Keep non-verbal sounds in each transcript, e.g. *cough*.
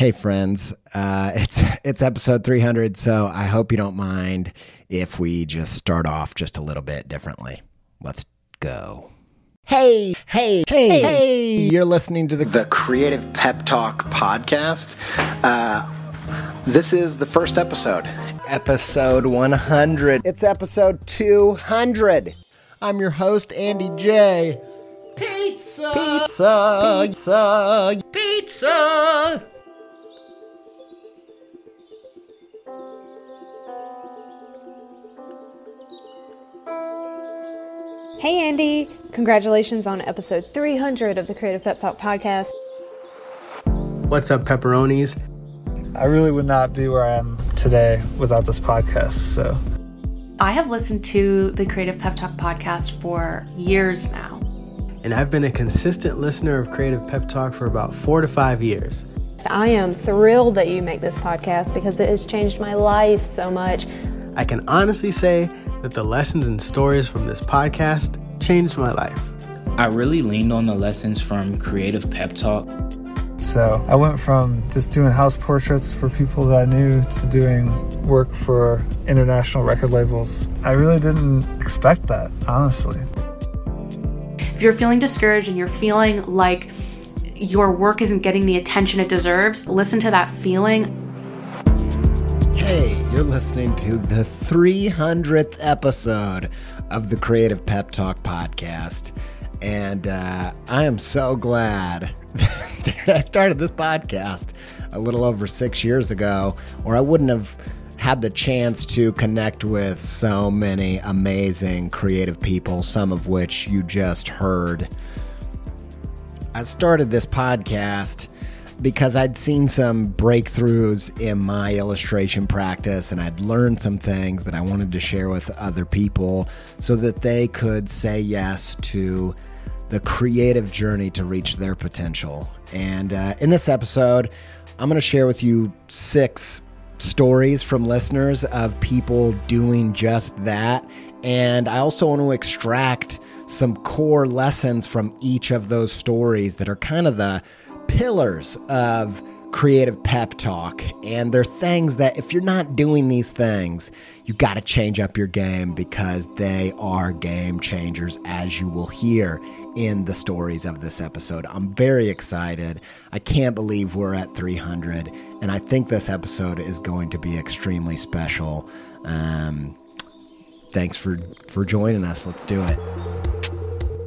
Hey friends, uh, it's *laughs* it's episode 300, so I hope you don't mind if we just start off just a little bit differently. Let's go. Hey, hey, hey, hey! You're listening to the the Creative Pep Talk podcast. Uh, this is the first episode. episode 100. It's episode 200. I'm your host Andy J. Pizza, pizza, pizza, pizza. Hey Andy, congratulations on episode 300 of the Creative Pep Talk podcast. What's up, pepperonis? I really would not be where I am today without this podcast. So I have listened to the Creative Pep Talk podcast for years now. And I've been a consistent listener of Creative Pep Talk for about four to five years. I am thrilled that you make this podcast because it has changed my life so much. I can honestly say that the lessons and stories from this podcast changed my life. I really leaned on the lessons from Creative Pep Talk. so I went from just doing house portraits for people that I knew to doing work for international record labels. I really didn't expect that, honestly. If you're feeling discouraged and you're feeling like your work isn't getting the attention it deserves, listen to that feeling. Hey, you're listening to the 300th episode of the Creative Pep Talk podcast. And uh, I am so glad *laughs* that I started this podcast a little over six years ago, or I wouldn't have had the chance to connect with so many amazing creative people, some of which you just heard. I started this podcast because I'd seen some breakthroughs in my illustration practice and I'd learned some things that I wanted to share with other people so that they could say yes to the creative journey to reach their potential. And uh, in this episode, I'm going to share with you six stories from listeners of people doing just that. And I also want to extract some core lessons from each of those stories that are kind of the pillars of creative pep talk. And they're things that if you're not doing these things, you got to change up your game because they are game changers, as you will hear in the stories of this episode. I'm very excited. I can't believe we're at 300. And I think this episode is going to be extremely special. Um, thanks for, for joining us. Let's do it.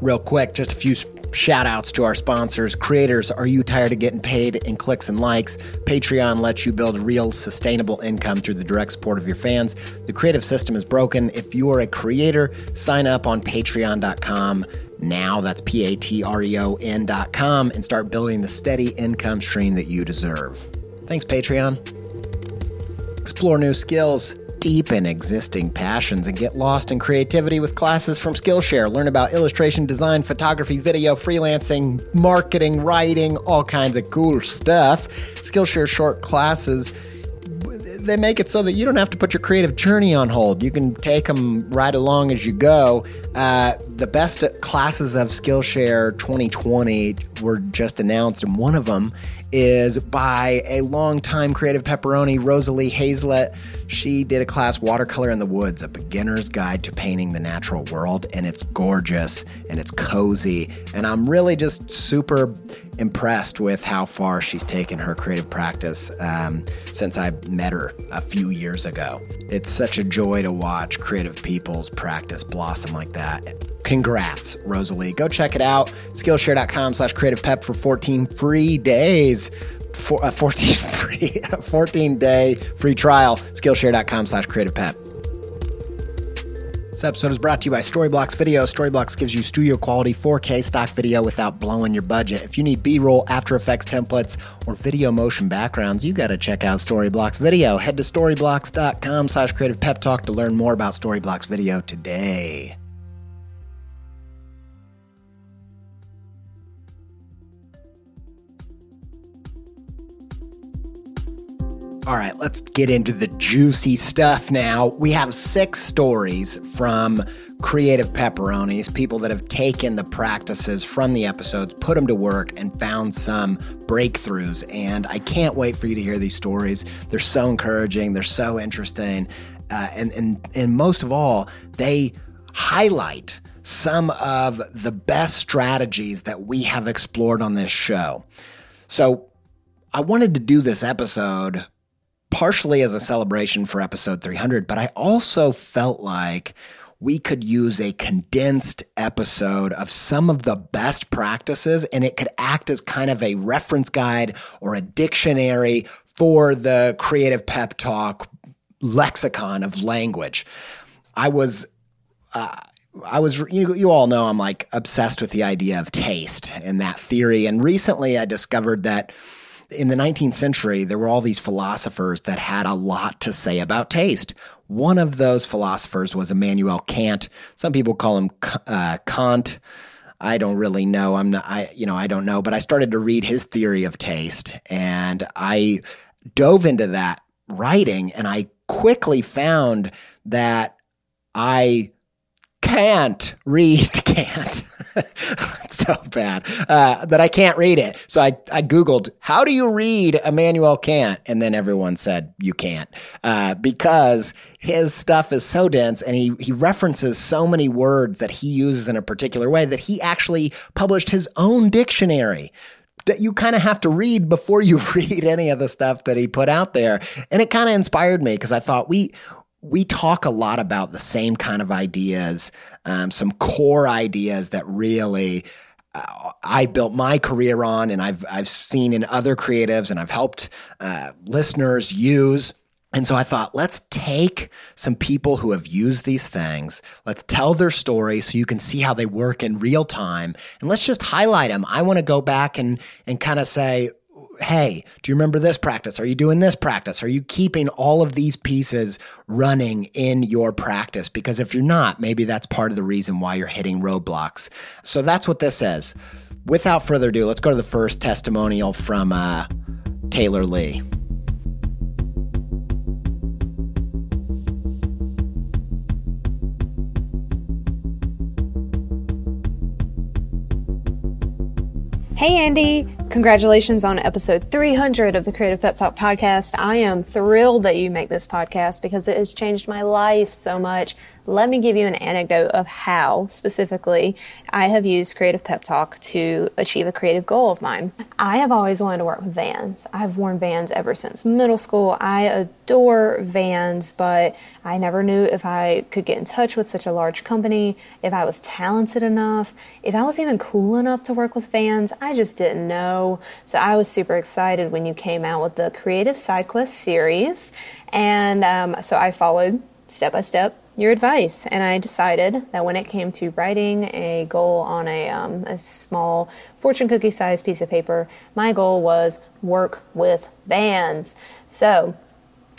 Real quick, just a few shout outs to our sponsors. Creators, are you tired of getting paid in clicks and likes? Patreon lets you build real sustainable income through the direct support of your fans. The creative system is broken. If you are a creator, sign up on patreon.com now. That's P A T R E O N.com and start building the steady income stream that you deserve. Thanks, Patreon. Explore new skills deepen existing passions and get lost in creativity with classes from Skillshare. Learn about illustration, design, photography, video, freelancing, marketing, writing, all kinds of cool stuff. Skillshare short classes they make it so that you don't have to put your creative journey on hold. You can take them right along as you go. Uh, the best classes of Skillshare 2020 were just announced, and one of them is by a longtime creative pepperoni, Rosalie Hazlett. She did a class, Watercolor in the Woods, a beginner's guide to painting the natural world, and it's gorgeous and it's cozy. And I'm really just super impressed with how far she's taken her creative practice um, since I met her a few years ago. It's such a joy to watch creative people's practice blossom like that. Congrats, Rosalie. Go check it out. Skillshare.com slash creative pep for 14 free days. For, uh, 14 *laughs* free, 14 day free trial. Skillshare.com slash creative pep. This episode is brought to you by Storyblocks Video. Storyblocks gives you studio quality 4K stock video without blowing your budget. If you need B roll, After Effects templates, or video motion backgrounds, you got to check out Storyblocks Video. Head to storyblocks.com slash creative pep talk to learn more about Storyblocks Video today. All right, let's get into the juicy stuff now. We have six stories from creative pepperonis, people that have taken the practices from the episodes, put them to work, and found some breakthroughs. And I can't wait for you to hear these stories. They're so encouraging, they're so interesting. Uh, and, and, and most of all, they highlight some of the best strategies that we have explored on this show. So I wanted to do this episode partially as a celebration for episode 300, but I also felt like we could use a condensed episode of some of the best practices and it could act as kind of a reference guide or a dictionary for the creative pep talk lexicon of language. I was uh, I was, you, you all know I'm like obsessed with the idea of taste and that theory. And recently I discovered that in the 19th century, there were all these philosophers that had a lot to say about taste. One of those philosophers was Immanuel Kant. Some people call him uh, Kant. I don't really know. I'm not, I, you know, I don't know, but I started to read his theory of taste and I dove into that writing and I quickly found that I can't read *laughs* can't *laughs* so bad uh, that i can't read it. So I, I googled how do you read immanuel kant? And then everyone said you can't uh, because his stuff is so dense and he, he references so many words that he uses in a particular way that he actually published his own dictionary that you kind of have to read before you *laughs* read any of the stuff that he put out there. And it kind of inspired me because i thought we we talk a lot about the same kind of ideas, um, some core ideas that really uh, I built my career on, and I've I've seen in other creatives, and I've helped uh, listeners use. And so I thought, let's take some people who have used these things. Let's tell their story so you can see how they work in real time. And let's just highlight them. I want to go back and, and kind of say, hey, do you remember this practice? Are you doing this practice? Are you keeping all of these pieces running in your practice? Because if you're not, maybe that's part of the reason why you're hitting roadblocks. So that's what this says. Without further ado, let's go to the first testimonial from uh, Taylor Lee. Hey, Andy. Congratulations on episode 300 of the Creative Pep Talk podcast. I am thrilled that you make this podcast because it has changed my life so much. Let me give you an anecdote of how, specifically, I have used Creative Pep Talk to achieve a creative goal of mine. I have always wanted to work with vans. I've worn vans ever since middle school. I adore vans, but I never knew if I could get in touch with such a large company, if I was talented enough, if I was even cool enough to work with vans. I just didn't know. So I was super excited when you came out with the Creative Side Quest series. And um, so I followed step by step your advice. And I decided that when it came to writing a goal on a, um, a small fortune cookie sized piece of paper, my goal was work with Vans. So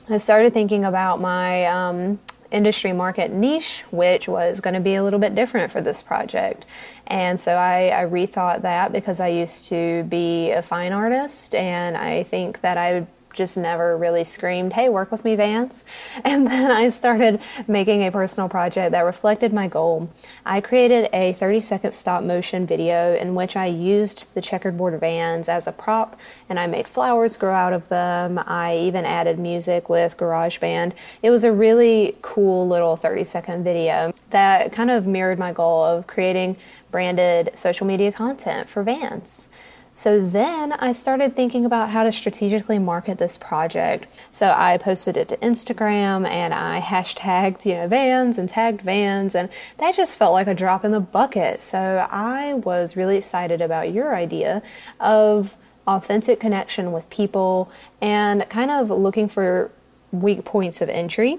I started thinking about my um, industry market niche, which was going to be a little bit different for this project. And so I, I, rethought that because I used to be a fine artist, and I think that I just never really screamed, hey, work with me, Vans. *laughs* And then I started making a personal project that reflected my goal. I created a 30 second stop motion video in which I used the checkerboard vans as a prop and I made flowers grow out of them. I even added music with GarageBand. It was a really cool little 30 second video that kind of mirrored my goal of creating branded social media content for Vans. So then I started thinking about how to strategically market this project. So I posted it to Instagram and I hashtagged, you know, vans and tagged vans, and that just felt like a drop in the bucket. So I was really excited about your idea of authentic connection with people and kind of looking for weak points of entry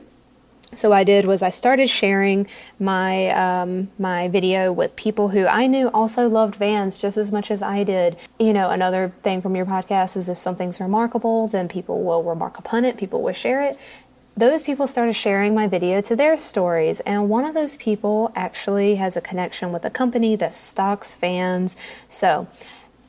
so I did was I started sharing my um, my video with people who I knew also loved Vans just as much as I did. You know, another thing from your podcast is if something's remarkable, then people will remark upon it. People will share it. Those people started sharing my video to their stories, and one of those people actually has a connection with a company that stocks Vans. So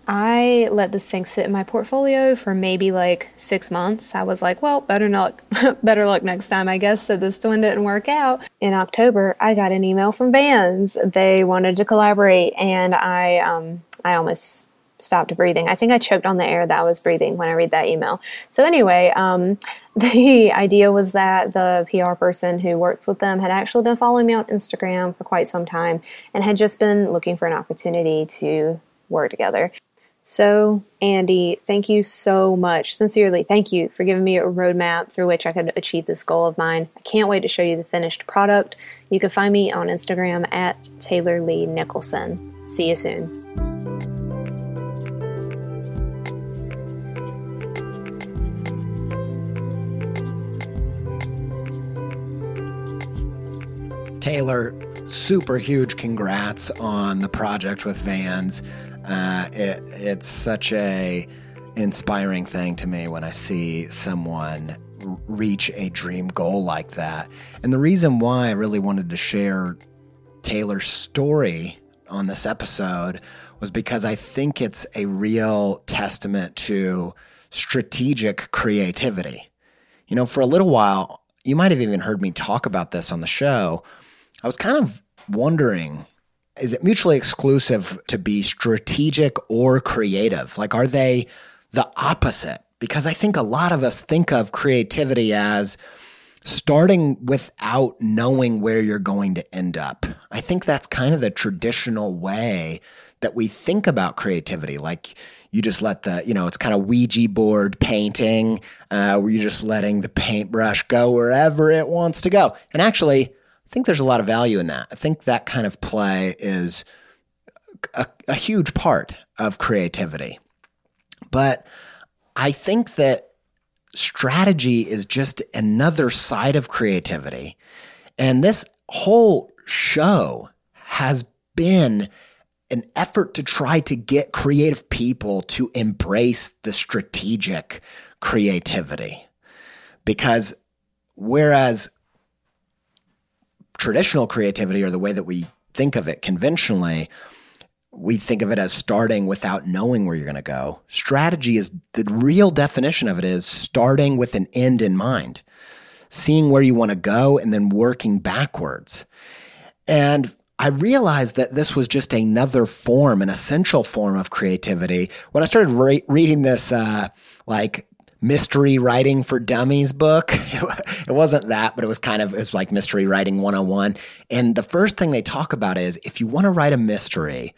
I let this thing sit in my portfolio for maybe like six months. I was like, well, better luck, *laughs* better luck next time. I guess that this one didn't work out. In October, I got an email from Vans. They wanted to collaborate, and I, um, I almost stopped breathing. I think I choked on the air that I was breathing when I read that email. So anyway, um, *laughs* the idea was that the PR person who works with them had actually been following me on Instagram for quite some time and had just been looking for an opportunity to work together. So, Andy, thank you so much. Sincerely, thank you for giving me a roadmap through which I could achieve this goal of mine. I can't wait to show you the finished product. You can find me on Instagram at Taylor Lee Nicholson. See you soon. Taylor, super huge congrats on the project with Vans. Uh, it, it's such a inspiring thing to me when I see someone reach a dream goal like that. And the reason why I really wanted to share Taylor's story on this episode was because I think it's a real testament to strategic creativity. You know, for a little while, you might have even heard me talk about this on the show. I was kind of wondering is it mutually exclusive to be strategic or creative? Like, are they the opposite? Because I think a lot of us think of creativity as starting without knowing where you're going to end up. I think that's kind of the traditional way that we think about creativity. Like, you just let the, you know, it's kind of Ouija board painting, uh, where you're just letting the paintbrush go wherever it wants to go. And actually, I think there's a lot of value in that. I think that kind of play is a, a huge part of creativity. But I think that strategy is just another side of creativity. And this whole show has been an effort to try to get creative people to embrace the strategic creativity. Because whereas traditional creativity or the way that we think of it conventionally, we think of it as starting without knowing where you're going to go. Strategy is the real definition of it is starting with an end in mind, seeing where you want to go and then working backwards. And I realized that this was just another form, an essential form of creativity. When I started re- reading this, uh, like mystery writing for dummies book. *laughs* it wasn't that, but it was kind of it was like mystery writing 101. And the first thing they talk about is if you want to write a mystery,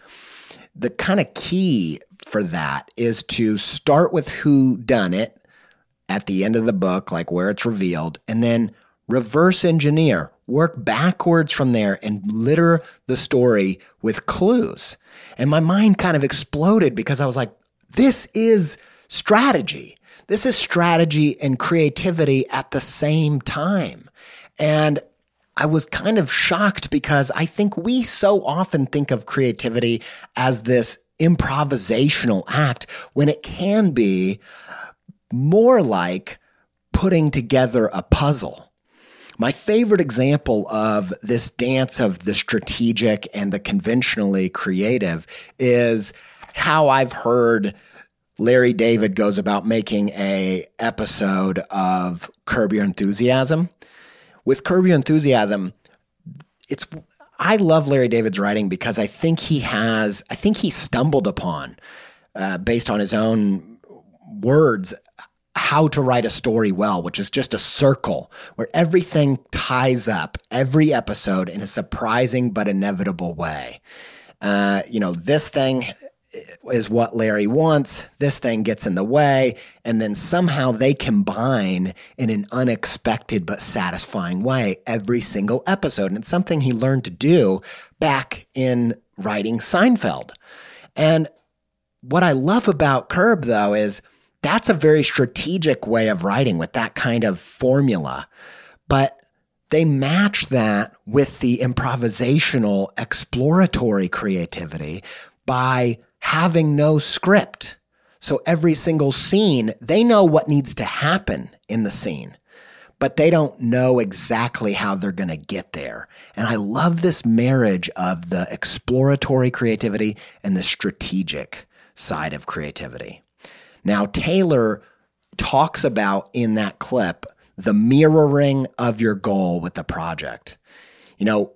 the kind of key for that is to start with who done it at the end of the book, like where it's revealed, and then reverse engineer, work backwards from there and litter the story with clues. And my mind kind of exploded because I was like, this is strategy. This is strategy and creativity at the same time. And I was kind of shocked because I think we so often think of creativity as this improvisational act when it can be more like putting together a puzzle. My favorite example of this dance of the strategic and the conventionally creative is how I've heard Larry David goes about making a episode of Curb Your Enthusiasm. With Curb Your Enthusiasm, it's I love Larry David's writing because I think he has I think he stumbled upon uh, based on his own words how to write a story well, which is just a circle where everything ties up every episode in a surprising but inevitable way. Uh, you know, this thing is what Larry wants. This thing gets in the way. And then somehow they combine in an unexpected but satisfying way every single episode. And it's something he learned to do back in writing Seinfeld. And what I love about Curb, though, is that's a very strategic way of writing with that kind of formula. But they match that with the improvisational, exploratory creativity by having no script. So every single scene, they know what needs to happen in the scene, but they don't know exactly how they're going to get there. And I love this marriage of the exploratory creativity and the strategic side of creativity. Now, Taylor talks about in that clip the mirroring of your goal with the project. You know,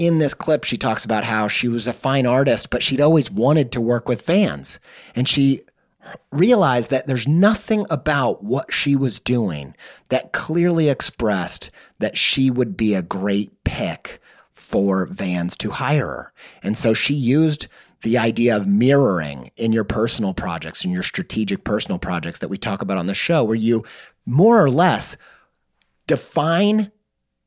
in this clip, she talks about how she was a fine artist, but she'd always wanted to work with Vans. And she realized that there's nothing about what she was doing that clearly expressed that she would be a great pick for Vans to hire her. And so she used the idea of mirroring in your personal projects and your strategic personal projects that we talk about on the show, where you more or less define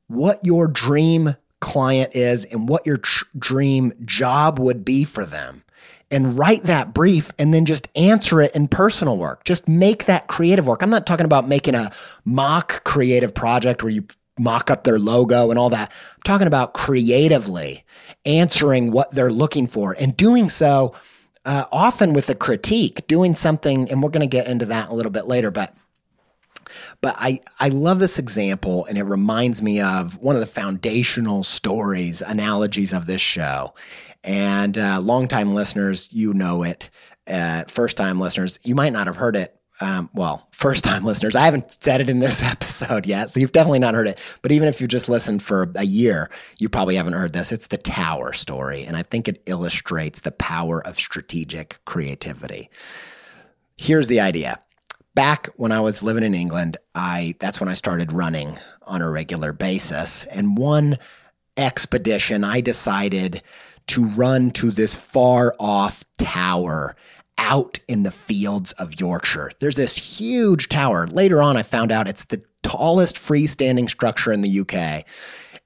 what your dream client is and what your tr- dream job would be for them and write that brief and then just answer it in personal work. Just make that creative work. I'm not talking about making a mock creative project where you mock up their logo and all that. I'm talking about creatively answering what they're looking for and doing so uh, often with a critique, doing something, and we're going to get into that a little bit later, but but I, I love this example, and it reminds me of one of the foundational stories, analogies of this show. And uh, longtime listeners, you know it. Uh, first time listeners, you might not have heard it. Um, well, first time *laughs* listeners, I haven't said it in this *laughs* episode yet, so you've definitely not heard it. But even if you just listened for a year, you probably haven't heard this. It's the Tower story, and I think it illustrates the power of strategic creativity. Here's the idea back when I was living in England, I that's when I started running on a regular basis. And one expedition, I decided to run to this far off tower out in the fields of Yorkshire. There's this huge tower. Later on, I found out it's the tallest freestanding structure in the UK.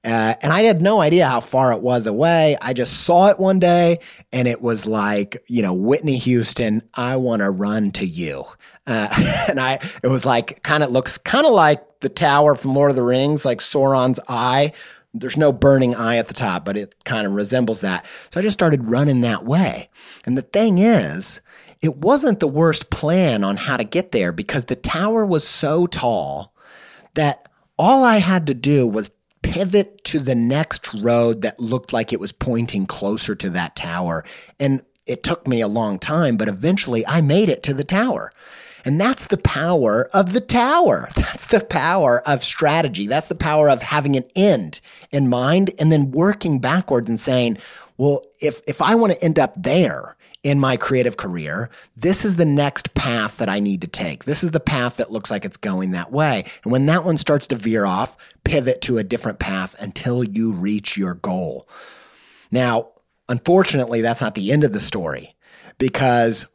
Uh, and I had no idea how far it was away. I just saw it one day and it was like, you know, Whitney Houston, I want to run to you. Uh, *laughs* and I, it was like, kind of looks kind of like the tower from Lord of the Rings, like Sauron's eye. There's no burning eye at the top, but it kind of resembles that. So I just started running that way. And the thing is, it wasn't the worst plan on how to get there because the tower was so tall that all I had to do was pivot to the next road that looked like it was pointing closer to that tower. And it took me a long time, but eventually I made it to the tower. And that's the power of the tower. *laughs* That's the power of strategy. That's the power of having an end in mind and then working backwards and saying, well, if, if I want to end up there, in my creative career, this is the next path that I need to take. This is the path that looks like it's going that way. And when that one starts to veer off, pivot to a different path until you reach your goal. Now, unfortunately, that's not the end of the story because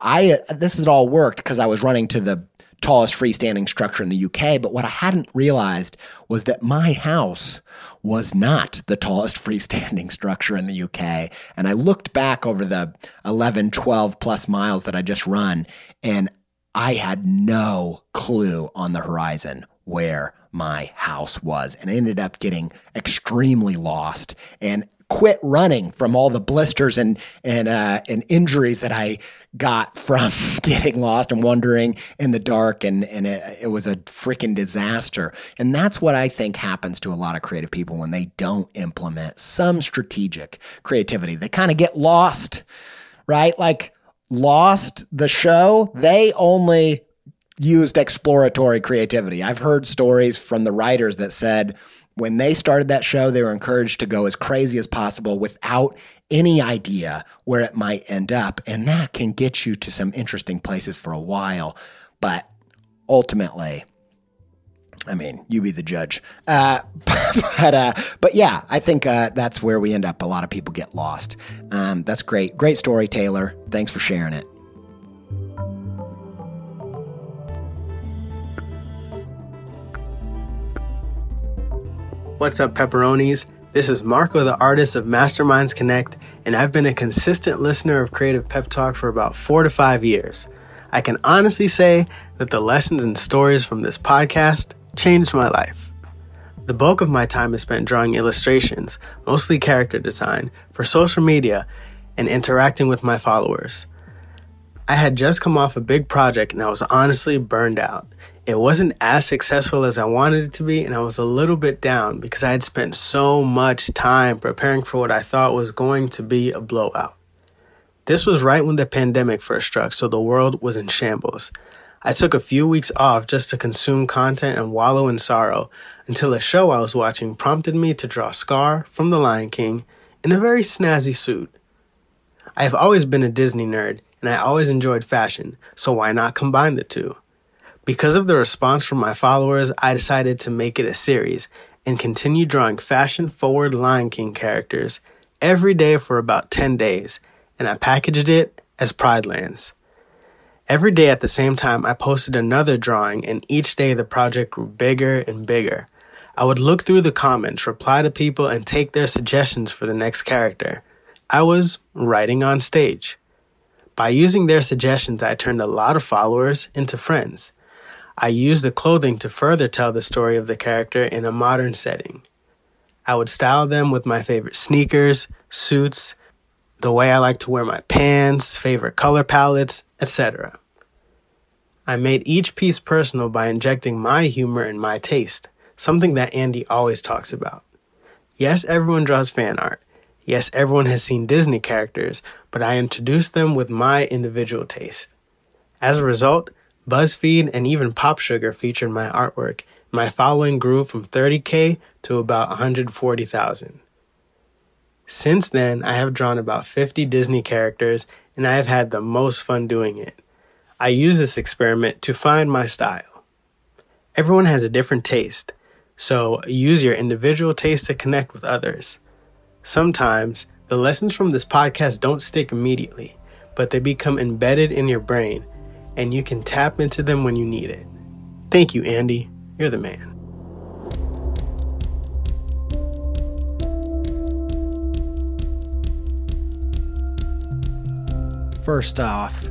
I this had all worked because I was running to the tallest freestanding structure in the UK. But what I hadn't realized was that my house was not the tallest *laughs* freestanding structure in the UK. And I looked back over the 11, 12 plus miles that I just run, and I had no clue on the horizon where my house was and I ended up getting extremely lost and quit running from all the blisters and and uh, and injuries that I got from *laughs* getting lost and wandering in the dark. And and it, it was a freaking disaster. And that's what I think happens to a lot of creative people when they don't implement some strategic creativity. They kind of get lost right? Like lost the show. They only used exploratory creativity. I've heard stories from the writers that said when they started that show, they were encouraged to go as crazy as possible without any idea where it might end up. And that can get you to some interesting places for a while. But ultimately, I mean, you be the judge. Uh, *laughs* but uh, but yeah, I think uh, that's where we end up. A lot of people get lost. Um, that's great. Great story, Taylor. Thanks for sharing it. What's up, pepperonis? This is Marco, the artist of Masterminds Connect, and I've been a consistent listener of Creative Pep Talk for about four to five years. I can honestly say that the lessons and stories from this podcast changed my life. The bulk of my time is spent drawing illustrations, mostly character design, for social media and interacting with my followers. I had just come off a big project and I was honestly burned out. It wasn't as successful as I wanted it to be, and I was a little bit down because I had spent so much time preparing for what I thought was going to be a blowout. This was right when the pandemic first struck, so the world was in shambles. I took a few weeks off just to consume content and wallow in sorrow until a show I was watching prompted me to draw Scar from The Lion King in a very snazzy suit. I have always been a Disney nerd and I always enjoyed fashion, so why not combine the two? Because of the response from my followers, I decided to make it a series and continue drawing fashion forward Lion King characters every day for about 10 days, and I packaged it as Pride Lands. Every day at the same time, I posted another drawing, and each day the project grew bigger and bigger. I would look through the comments, reply to people, and take their suggestions for the next character. I was writing on stage. By using their suggestions, I turned a lot of followers into friends. I used the clothing to further tell the story of the character in a modern setting. I would style them with my favorite sneakers, suits, the way I like to wear my pants, favorite color palettes, etc. I made each piece personal by injecting my humor and my taste, something that Andy always talks about. Yes, everyone draws fan art. Yes, everyone has seen Disney characters, but I introduced them with my individual taste. As a result, BuzzFeed and even Pop Sugar featured my artwork. My following grew from 30k to about 140,000. Since then, I have drawn about 50 Disney characters and I have had the most fun doing it. I use this experiment to find my style. Everyone has a different taste, so use your individual taste to connect with others. Sometimes, the lessons from this podcast don't stick immediately, but they become embedded in your brain, and you can tap into them when you need it. Thank you, Andy. You're the man. First off,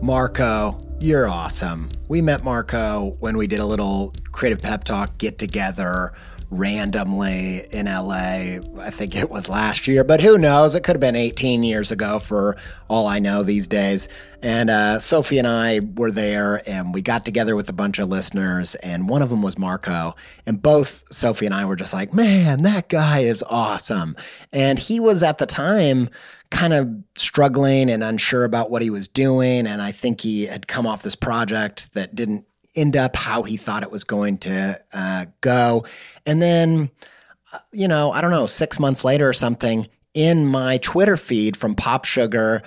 Marco, you're awesome. We met Marco when we did a little creative pep talk get together randomly in LA. I think it was last year, but who knows? It could have been 18 years ago for all I know these days. And uh, Sophie and I were there and we got together with a bunch of listeners, and one of them was Marco. And both Sophie and I were just like, man, that guy is awesome. And he was at the time kind of struggling and unsure about what he was doing. And I think he had come off this project that didn't end up how he thought it was going to uh, go. And then, uh, you know, I don't know, six months later or something, in my Twitter feed from Pop Sugar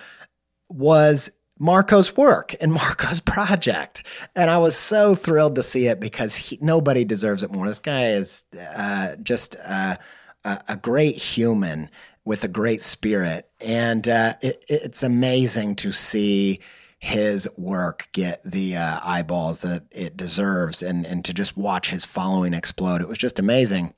was Marco's work and *laughs* Marco's project. And I was so thrilled to see it because he, nobody deserves it more. This guy is uh, just uh, a, a great human with a great spirit. And uh, it, it's amazing to see his work get the uh, eyeballs that it deserves and, and to just watch his following explode. It was just amazing.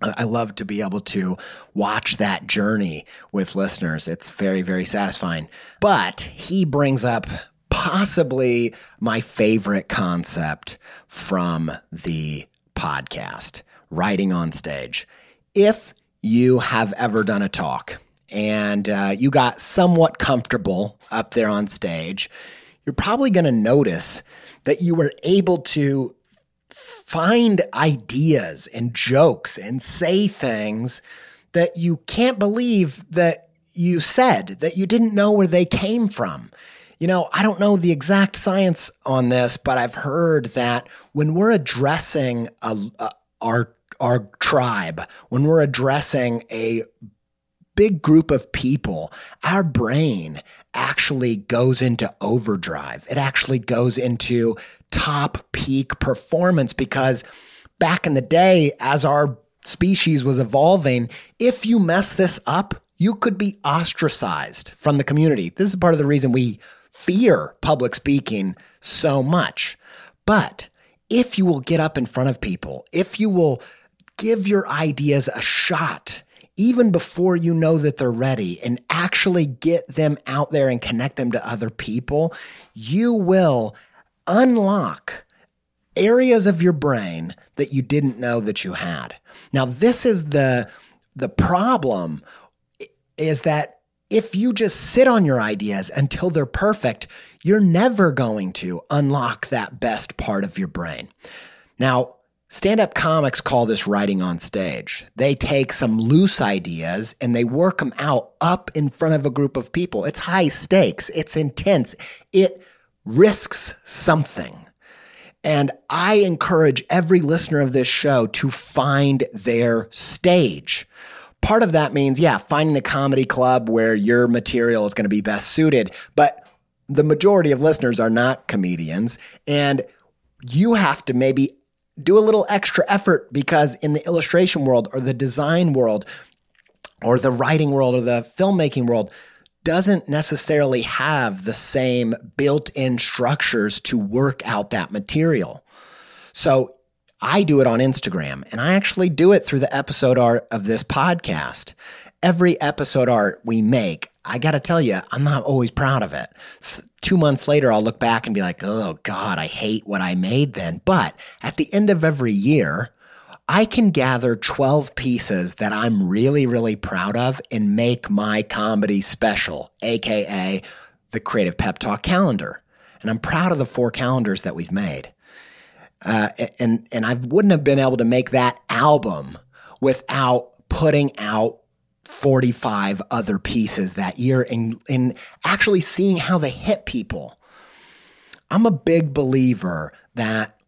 I love to be able to watch that journey with listeners. It's very, very satisfying. But he brings up possibly my favorite concept from the podcast writing on stage. If you have ever done a talk and uh, you got somewhat comfortable up there on stage, you're probably going to notice that you were able to find ideas and jokes and say things that you can't believe that you said, that you didn't know where they came from. You know, I don't know the exact science on this, but I've heard that when we're addressing a, a, our our tribe, when we're addressing a big group of people, our brain actually goes into overdrive. It actually goes into top peak performance because back in the day, as our species was evolving, if you mess this up, you could be ostracized from the community. This is part of the reason we fear public speaking so much. But if you will get up in front of people, if you will give your ideas a shot even before you know that they're ready and actually get them out there and connect them to other people, you will unlock areas of your brain that you didn't know that you had. Now, this is the the problem is that if you just sit on your ideas until they're perfect, you're never going to unlock that best part of your brain. Now, Stand up comics call this writing on stage. They take some loose ideas and they work them out up in front of a group of people. It's high stakes, it's intense, it risks something. And I encourage every listener of this show to find their stage. Part of that means, yeah, finding the comedy club where your material is going to be best suited. But the majority of listeners are not comedians. And you have to maybe do a little extra effort because in the illustration world or the design world or the writing world or the filmmaking world doesn't necessarily have the same built in structures to work out that material. So I do it on Instagram and I actually do it through the episode art of this podcast. Every episode art we make, I got to tell you, I'm not always proud of it. S- two months later, I'll look back and be like, oh God, I hate what I made then. But at the end of every year, I can gather 12 pieces that I'm really, really proud of and make my comedy special, AKA the Creative Pep Talk calendar. And I'm proud of the four calendars that we've made. Uh, and, and I wouldn't have been able to make that album without putting out 45 other pieces that year and, and actually seeing how they hit people. I'm a big believer that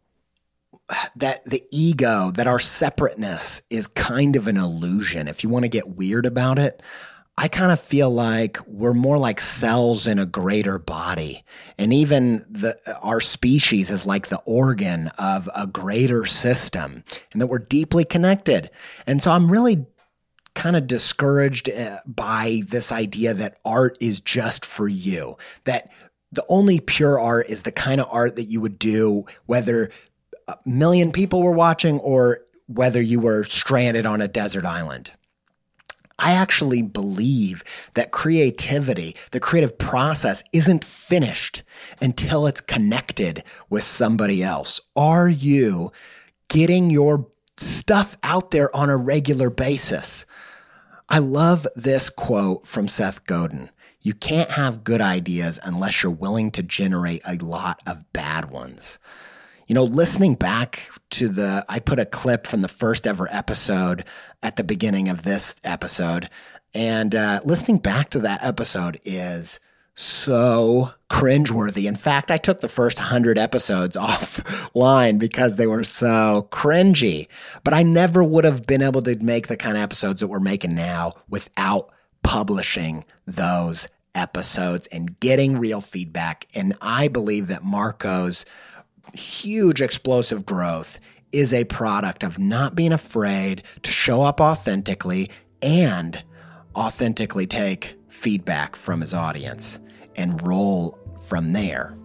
that the ego, that our separateness is kind of an illusion. If you want to get weird about it, I kind of feel like we're more like cells in a greater body. And even the our species is like the organ of a greater system and that we're deeply connected. And so I'm really kind of discouraged uh, by this idea that art is just for you, that the only pure art is the kind of art that you would do whether a million people were watching or whether you were stranded on a desert island. I actually believe that creativity, the creative process, isn't finished until it's connected with somebody else. Are you getting your stuff out there on a regular basis? I love this quote from Seth Godin. You can't have good ideas unless you're willing to generate a lot of bad ones. You know, listening back to the, I put a clip from the first ever episode at the beginning of this episode, and uh, listening back to that episode is so cringeworthy. In fact, I took the first 100 episodes *laughs* offline because they were so cringy. But I never would have been able to make the kind of episodes that we're making now without publishing those episodes and getting real feedback. And I believe that Marco's huge explosive growth is a product of not being afraid to show up authentically and authentically take feedback from his audience and roll from there.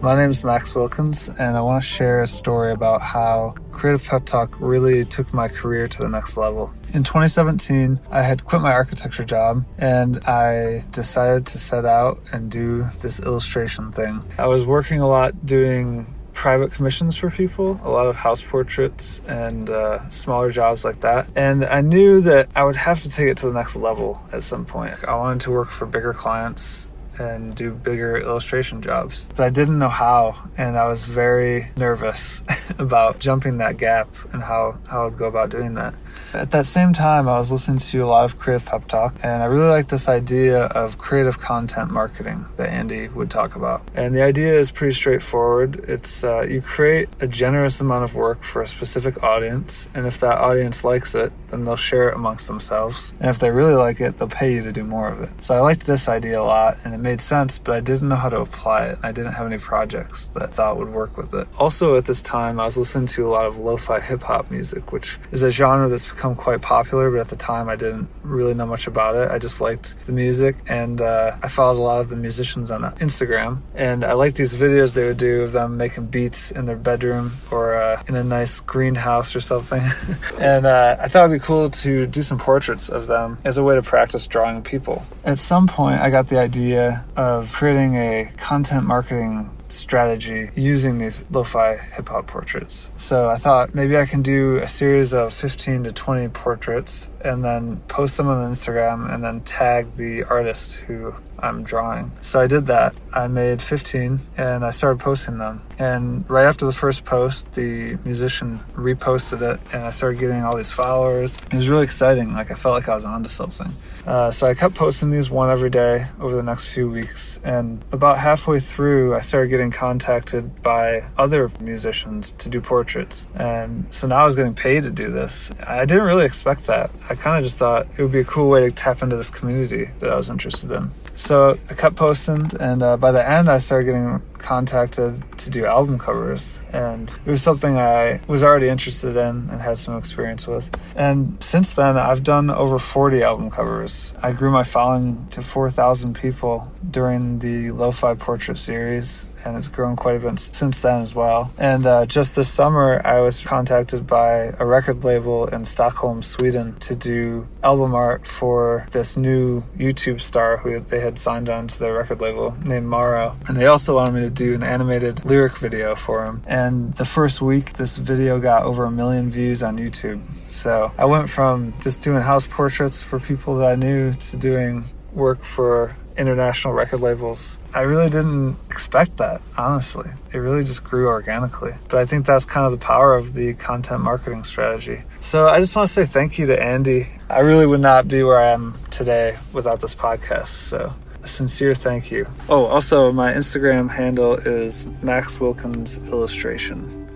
My name is Max Wilkins, and I want to share a story about how Creative Pep Talk really took my career to the next level. In 2017, I had quit my architecture job and I decided to set out and do this illustration thing. I was working a lot doing private commissions for people, a lot of house portraits and uh, smaller jobs like that. And I knew that I would have to take it to the next level at some point. I wanted to work for bigger clients and do bigger illustration jobs. But I didn't know how, and I was very nervous *laughs* about jumping that gap and how, how I would go about doing that. At that same time, I was listening to a lot of Creative Pep Talk, and I really like this idea of creative content marketing that Andy would talk about. And the idea is pretty straightforward. It's uh, you create a generous amount of work for a specific audience, and if that audience likes it, then they'll share it amongst themselves. And if they really like it, they'll pay you to do more of it. So I liked this idea a lot, and it made sense, but I didn't know how to apply it. I didn't have any projects that I thought would work with it. Also, at this time, I was listening to a lot of lo fi hip hop music, which is a genre that's become quite popular, but at the time I didn't really know much about it. I just liked the music and uh, I followed a lot of the musicians on Instagram. And I liked these videos they would do of them making beats in their bedroom or uh, in a nice greenhouse or something. *laughs* and uh, I thought it'd be cool to do some portraits of them as a way to practice drawing people. At some point, I got the idea of creating a content marketing strategy using these lo-fi hip hop portraits. So I thought maybe I can do a series of 15 to 20 portraits and then post them on Instagram and then tag the artist who I'm drawing. So I did that. I made 15 and I started posting them. And right after the first post, the musician reposted it and I started getting all these followers. It was really exciting. Like I felt like I was onto something. Uh, so I kept posting these one every day over the next few weeks. And about halfway through, I started getting contacted by other musicians to do portraits. And so now I was getting paid to do this. I didn't really expect that. I kind of just thought it would be a cool way to tap into this community that I was interested in. So I kept posting, and uh, by the end, I started getting contacted to do album covers. And it was something I was already interested in and had some experience with. And since then, I've done over 40 album covers. I grew my following to 4,000 people during the Lo Fi Portrait series and it's grown quite a bit since then as well. And uh, just this summer, I was contacted by a record label in Stockholm, Sweden, to do album art for this new YouTube star who they had signed on to their record label named Maro. And they also wanted me to do an animated lyric video for him. And the first week, this video got over a million views on YouTube. So I went from just doing house portraits for people that I knew to doing work for international record labels. I really didn't expect that, honestly. It really just grew organically. But I think that's kind of the power of the content marketing strategy. So I just want to say thank you to Andy. I really would not be where I am today without this podcast. So sincere thank you. Oh, also, my Instagram handle is Max Wilkins Illustration.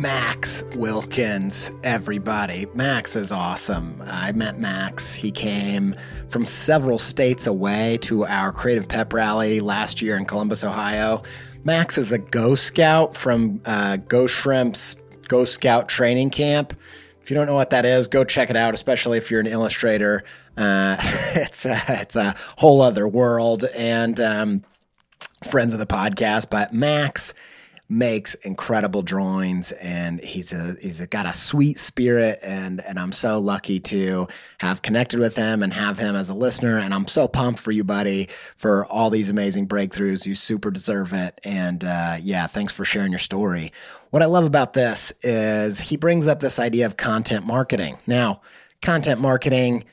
Max Wilkins, everybody. Max is awesome. I met Max. He came from several states away to our Creative Pep Rally last year in Columbus, Ohio. Max is a Ghost Scout from uh, Ghost Shrimp's Ghost Scout training camp. If you don't know what that is, go check it out, especially if you're an illustrator. Uh, *laughs* it's, a, it's a whole other world. And um, friends of the podcast, but Max makes incredible drawings and he's a he's a, got a sweet spirit and and I'm so lucky to have connected with him and have him as a listener and I'm so pumped for you buddy for all these amazing breakthroughs. You super deserve it and uh, yeah thanks for sharing your story. What I love about this is he brings up this idea of content marketing. Now content marketing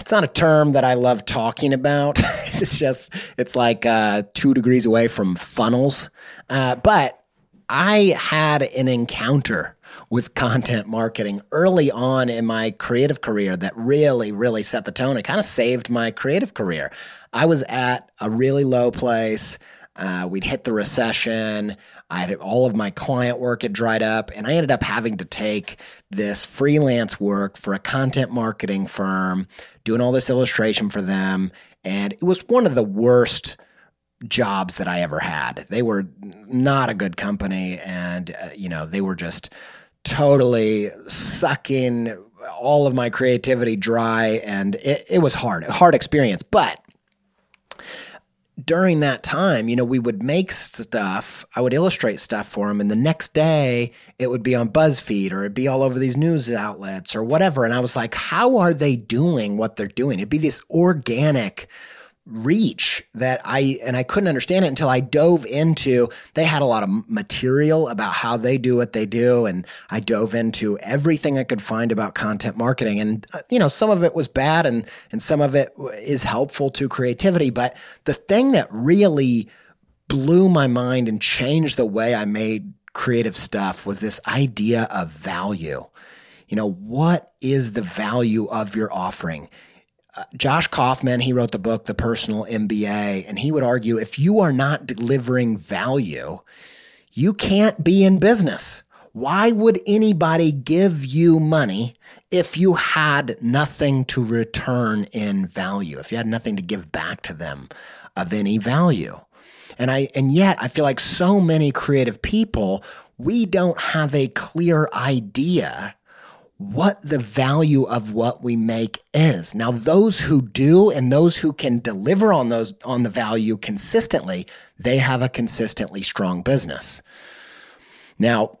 it's not a term that I love talking about. *laughs* it's just, it's like uh, two degrees away from funnels. Uh, but I had an encounter with content marketing early on in my creative career that really, really set the tone. It kind of saved my creative career. I was at a really low place. Uh, we'd hit the recession. I had all of my client work had dried up, and I ended up having to take this freelance work for a content marketing firm, doing all this illustration for them. And it was one of the worst jobs that I ever had. They were not a good company, and uh, you know they were just totally sucking all of my creativity dry, and it, it was hard, a hard experience. But during that time, you know, we would make stuff. I would illustrate stuff for them, and the next day it would be on BuzzFeed or it'd be all over these news outlets or whatever. And I was like, how are they doing what they're doing? It'd be this organic reach that I and I couldn't understand it until I dove into they had a lot of material about how they do what they do and I dove into everything I could find about content marketing. And uh, you know some of it was bad and and some of it is helpful to creativity but the thing that really blew my mind and changed the way I made creative stuff was this idea of value. You know what is the value of your offering Josh Kaufman, he wrote the book, The Personal MBA, and he would argue if you are not delivering value, you can't be in business. Why would anybody give you money if you had nothing to return in value, if you had nothing to give back to them of any value? And I and yet I feel like so many creative people, we don't have a clear idea what the value of what we make is. Now, those who do and those who can deliver on those on the value consistently, they have a consistently strong business. Now,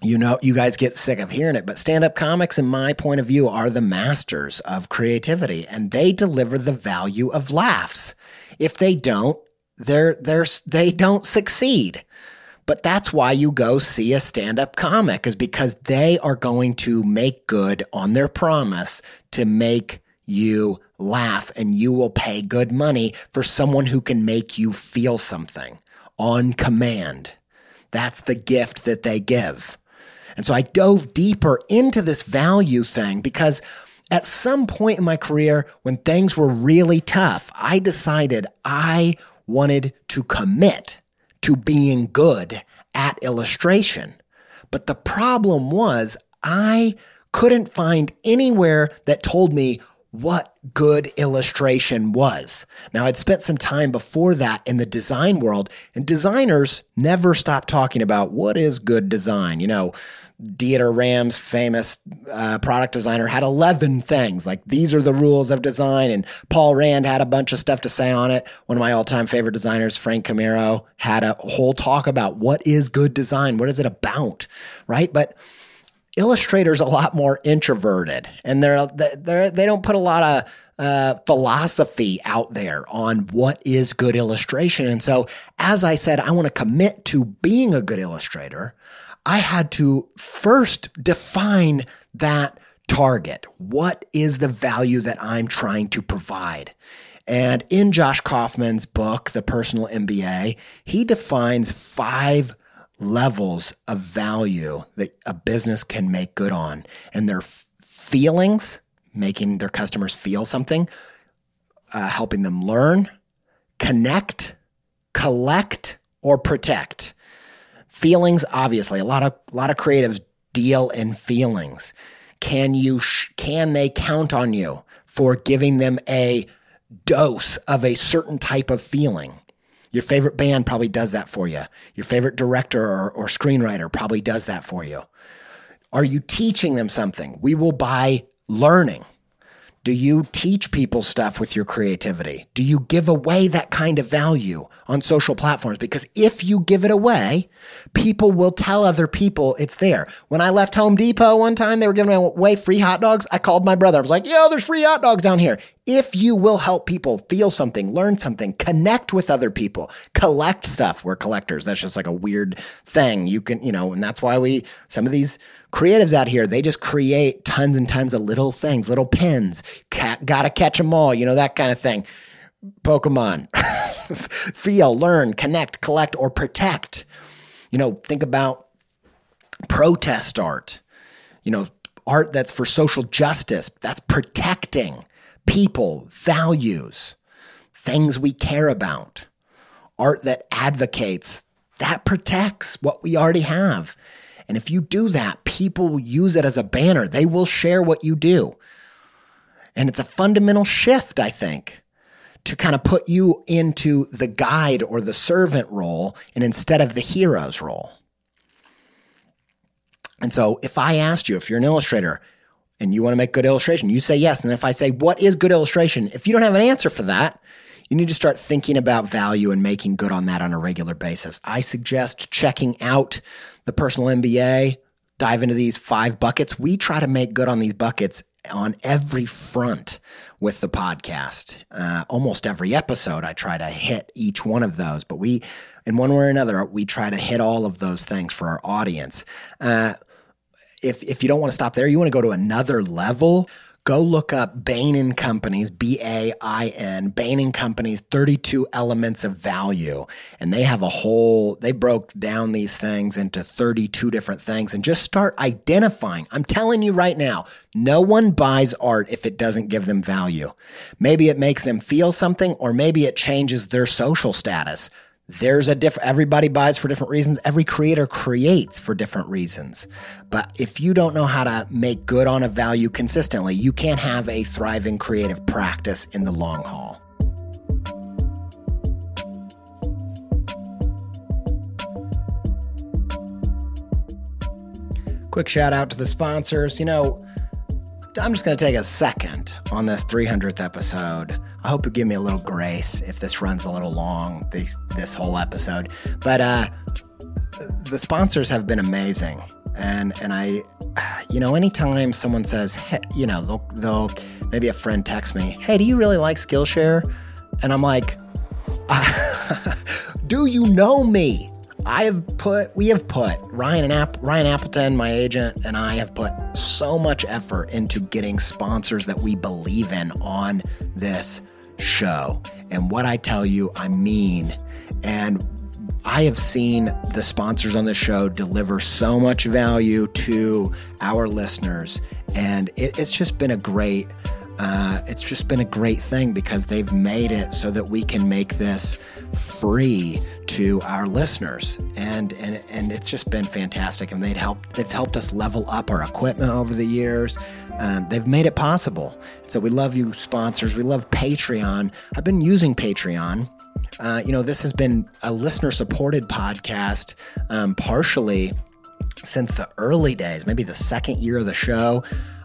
you know, you guys get sick of hearing it, but stand up comics, in my point of view, are the masters of creativity and they deliver the value of laughs. If they don't, they're, they're, they don't succeed. But that's why you go see a stand up comic is because they are going to make good on their promise to make you laugh and you will pay good money for someone who can make you feel something on command. That's the gift that they give. And so I dove deeper into this value thing because at some point in my career, when things were really tough, I decided I wanted to commit to being good at illustration. But the problem was I couldn't find anywhere that told me what good illustration was. Now, I'd spent some time before that in the design world, and designers never stop talking about what is good design. You know, Dieter Rams, famous uh, product designer, had 11 things. Like, these are the rules of design. And Paul Rand had a bunch of stuff to say on it. One of my all time favorite designers, Frank Chimero, had a whole talk about what is good design? What is it about? Right. But illustrators a lot more introverted and they're, they're they don't put a lot of uh, philosophy out there on what is good illustration and so as i said i want to commit to being a good illustrator i had to first define that target. What is the value that i'm trying to provide? And in josh kaufman's book the personal mba he defines five levels of value that a business can make good on. And their feelings, making their customers feel something, uh, helping them learn, connect, collect, or protect. Feelings, obviously, a lot of a lot of creatives deal in feelings. Can you sh- can they count on you for giving them a dose of a certain type of feeling? Your favorite band probably does that for you. Your favorite director or, or screenwriter probably does that for you. Are you teaching them something? We will buy learning. Do you teach people stuff with your creativity? Do you give away that kind of value on social platforms? Because if you give it away, people will tell other people it's there. When I left Home Depot one time, they were giving away free hot dogs. I called my brother. I was like, yo, there's free hot dogs down here. If you will help people feel something, learn something, connect with other people, collect stuff. We're collectors. That's just like a weird thing. You can, you know, and that's why we, some of these creatives out here, they just create tons and tons of little things, little pins. Cat, gotta catch them all, you know, that kind of thing. Pokemon. *laughs* Feel, learn, connect, collect, or protect. You know, think about protest art. You know, art that's for social justice, that's protecting people, values, things we care about. Art that advocates, that protects what we already have. And if you do that, people will use it as a banner. They will share what you do. And it's a fundamental shift, I think, to kind of put you into the guide or the servant role and instead of the hero's role. And so if I asked you, if you're an illustrator and you want to make good illustration, you say yes. And if I say, what is good illustration? If you don't have an answer for that, you need to start thinking about value and making good on that on a regular basis. I suggest checking out the personal MBA, dive into these five buckets. We try to make good on these buckets on every front with the podcast. Uh, almost every episode, I try to hit each one of those, but we, in one way or another, we try to hit all of those things for our audience. Uh, if, if you don't want to stop there, you want to go to another level go look up Bain and Company's B A I N Bain and Company's 32 elements of value and they have a whole they broke down these things into 32 different things and just start identifying. I'm telling you right now, no one buys art if it doesn't give them value. Maybe it makes them feel something or maybe it changes their social status there's a different everybody buys for different reasons. Every creator creates for different reasons. But if you don't know how to make good on a value consistently you can't have a thriving creative practice in the long haul. Quick shout out to the sponsors. You know I'm just going to take a second on this 300th episode. I hope you give me a little grace if this runs a little long, this, this whole episode. But uh, the sponsors have been amazing. And and I, you know, anytime someone says, hey, you know, they'll they'll maybe a friend texts me, hey, do you really like Skillshare? And I'm like, *laughs* do you know me? I have put, we have put Ryan and App, Ryan Appleton, my agent, and I have put so much effort into getting sponsors that we believe in on this show. And what I tell you, I mean. And I have seen the sponsors on the show deliver so much value to our listeners, and it, it's just been a great. Uh, it's just been a great thing because they've made it so that we can make this free to our listeners, and and and it's just been fantastic. And they've helped they've helped us level up our equipment over the years. Um, they've made it possible. So we love you, sponsors. We love Patreon. I've been using Patreon. Uh, you know, this has been a listener supported podcast, um, partially since the early days, maybe the second year of the show.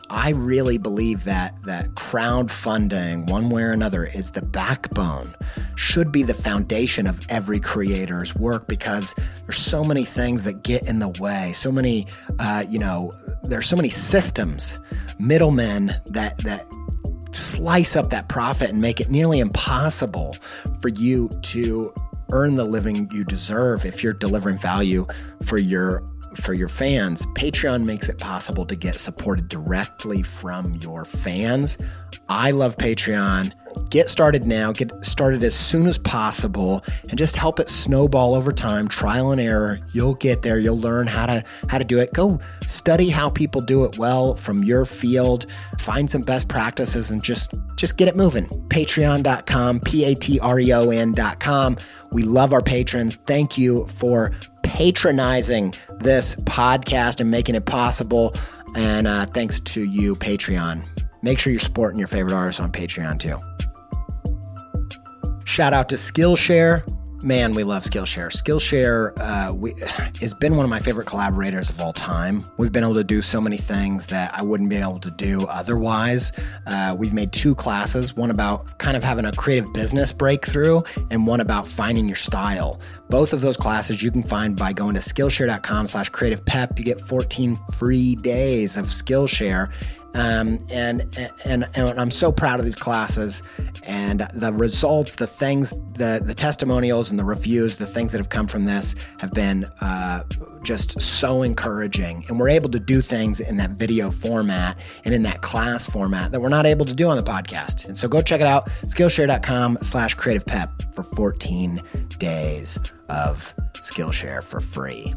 I really believe that that crowdfunding, one way or another, is the backbone, should be the foundation of every creator's work because there's so many things that get in the way. So many, uh, you know, there's so many systems, middlemen that that slice up that profit and make it nearly impossible for you to earn the living you deserve if you're delivering value for your for your fans, Patreon makes it possible to get supported directly from your fans. I love Patreon. Get started now, get started as soon as possible and just help it snowball over time, trial and error. You'll get there. You'll learn how to how to do it. Go study how people do it well from your field. Find some best practices and just just get it moving. Patreon.com, P-A-T-R-E-O-N.com. We love our patrons. Thank you for patronizing this podcast and making it possible. And uh, thanks to you, Patreon. Make sure you're supporting your favorite artists on Patreon too. Shout out to Skillshare. Man, we love Skillshare. Skillshare uh, we, has been one of my favorite collaborators of all time. We've been able to do so many things that I wouldn't be able to do otherwise. Uh, we've made two classes one about kind of having a creative business breakthrough, and one about finding your style. Both of those classes you can find by going to Skillshare.com slash creative pep. You get 14 free days of Skillshare. Um, and, and and I'm so proud of these classes and the results, the things, the the testimonials and the reviews, the things that have come from this have been uh, just so encouraging. And we're able to do things in that video format and in that class format that we're not able to do on the podcast. And so go check it out, Skillshare.com/slash Creative Pep for 14 days of Skillshare for free.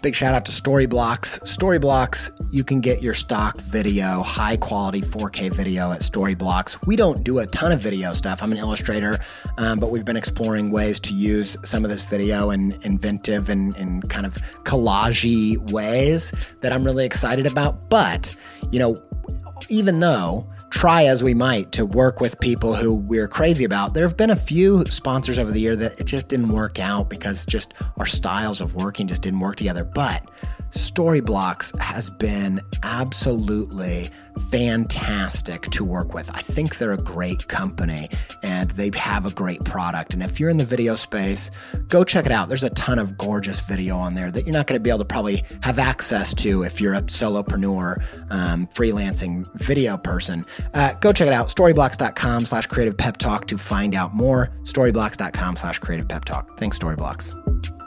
Big shout out to Storyblocks. Storyblocks, you can get your stock video, high quality 4K video at Storyblocks. We don't do a ton of video stuff. I'm an illustrator, um, but we've been exploring ways to use some of this video in inventive and, and kind of collagey ways that I'm really excited about. But, you know, even though try as we might to work with people who we're crazy about. There have been a few sponsors over the year that it just didn't work out because just our styles of working just didn't work together. But Storyblocks has been absolutely fantastic to work with. I think they're a great company and they have a great product. And if you're in the video space, go check it out. There's a ton of gorgeous video on there that you're not going to be able to probably have access to if you're a solopreneur, um, freelancing video person. Uh, go check it out. Storyblocks.com slash creative pep talk to find out more. Storyblocks.com slash creative pep talk. Thanks, Storyblocks.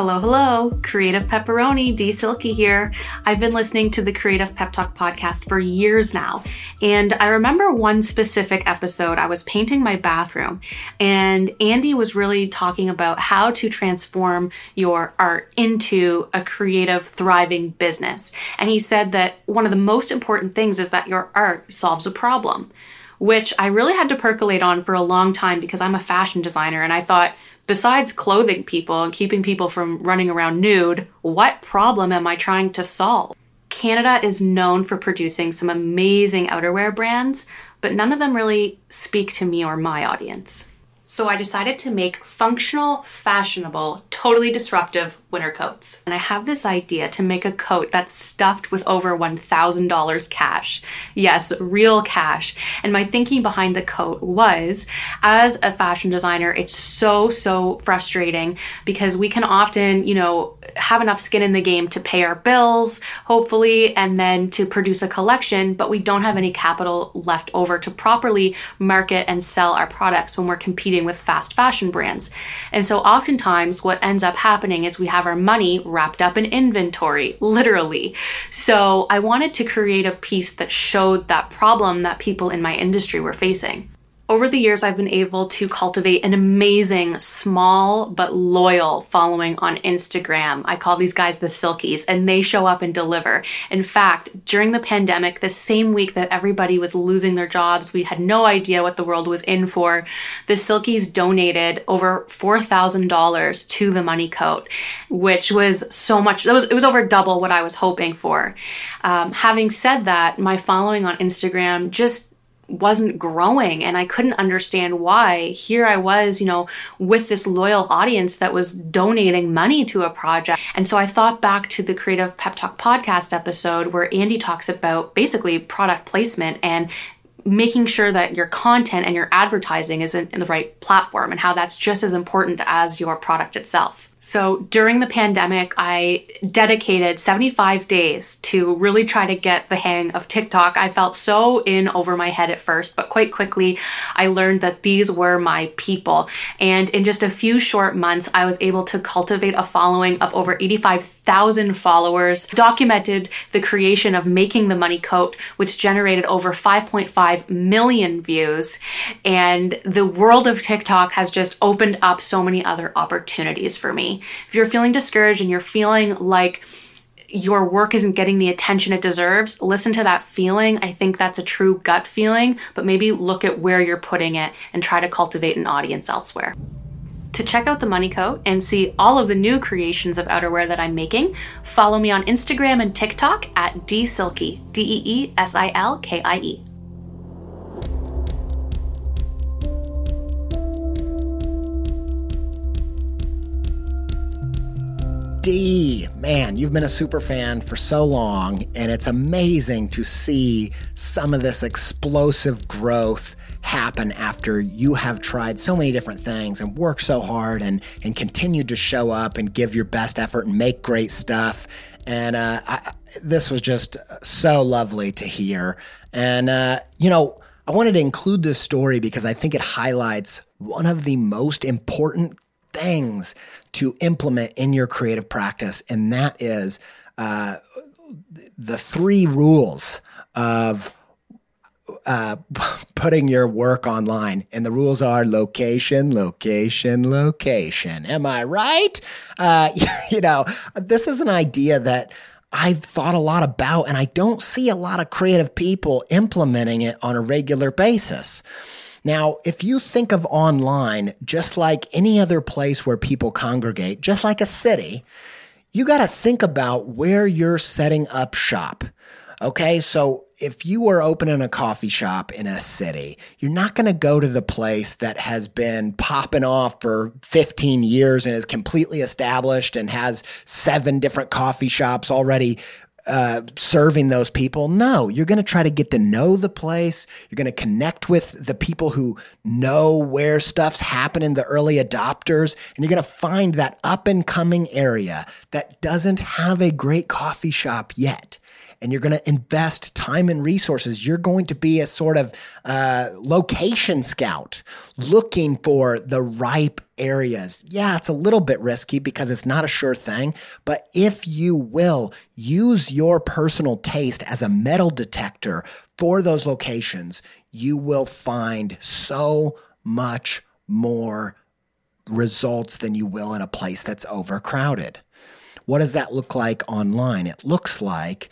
Hello, hello. Creative Pepperoni, Dee Silkie here. I've been listening to the Creative Pep Talk podcast for years now. And I remember one specific episode, I was painting my bathroom, and Andy was really talking about how to transform your art into a creative, thriving business. And he said that one of the most important things is that your art solves a problem, which I really had to percolate on for a long time because I'm a fashion designer and I thought, Besides clothing people and keeping people from running around nude, what problem am I trying to solve? Canada is known for producing some amazing outerwear brands, but none of them really speak to me or my audience. So I decided to make functional, fashionable, totally disruptive winter coats. And I have this idea to make a coat that's stuffed with over $1,000 cash. Yes, real cash. And my thinking behind the coat was as a fashion designer, it's so, so frustrating because we can often, you know, have enough skin in the game to pay our bills, hopefully, and then to produce a collection, but we don't have any capital left over to properly market and sell our products when we're competing with fast fashion brands. And so oftentimes what ends up happening is we have our money wrapped up in inventory, literally. So I wanted to create a piece that showed that problem that people in my industry were facing. Over the years, I've been able to cultivate an amazing, small but loyal following on Instagram. I call these guys the Silkies, and they show up and deliver. In fact, during the pandemic, the same week that everybody was losing their jobs, we had no idea what the world was in for. The Silkies donated over $4,000 to the Money Coat, which was so much, that was, it was over double what I was hoping for. Um, having said that, my following on Instagram just wasn't growing and I couldn't understand why. Here I was, you know, with this loyal audience that was donating money to a project. And so I thought back to the Creative Pep Talk podcast episode where Andy talks about basically product placement and making sure that your content and your advertising is in, in the right platform and how that's just as important as your product itself. So during the pandemic, I dedicated 75 days to really try to get the hang of TikTok. I felt so in over my head at first, but quite quickly I learned that these were my people. And in just a few short months, I was able to cultivate a following of over 85,000 followers, documented the creation of Making the Money Coat, which generated over 5.5 million views. And the world of TikTok has just opened up so many other opportunities for me. If you're feeling discouraged and you're feeling like your work isn't getting the attention it deserves, listen to that feeling. I think that's a true gut feeling, but maybe look at where you're putting it and try to cultivate an audience elsewhere. To check out the Money Coat and see all of the new creations of outerwear that I'm making, follow me on Instagram and TikTok at dsilkie, D E E S I L K I E. Dee, man, you've been a super fan for so long, and it's amazing to see some of this explosive growth happen after you have tried so many different things and worked so hard and, and continued to show up and give your best effort and make great stuff. And uh, I, this was just so lovely to hear. And, uh, you know, I wanted to include this story because I think it highlights one of the most important things to implement in your creative practice, and that is uh, the three rules of uh, *laughs* putting your work online. And the rules are location, location, location. Am I right? Uh, *laughs* you know, this is an idea that I've thought a lot about, and I don't see a lot of creative people implementing it on a regular basis. Now, if you think of online just like any other place where people congregate, just like a city, you got to think about where you're setting up shop. Okay, so if you were opening a coffee shop in a city, you're not going to go to the place that has been popping off for 15 years and is completely established and has seven different coffee shops already uh, serving those people. No, you're going to try to get to know the place. You're going to connect with the people who know where stuff's happening, the early adopters, and you're going to find that up and coming area that doesn't have a great coffee shop yet and you're going to invest time and resources. You're going to be a sort of uh, location scout looking for the ripe areas. Yeah, it's a little bit risky because it's not a sure thing, but if you will use your personal taste as a metal detector for those locations, you will find so much more results than you will in a place that's overcrowded. What does that look like online? It looks like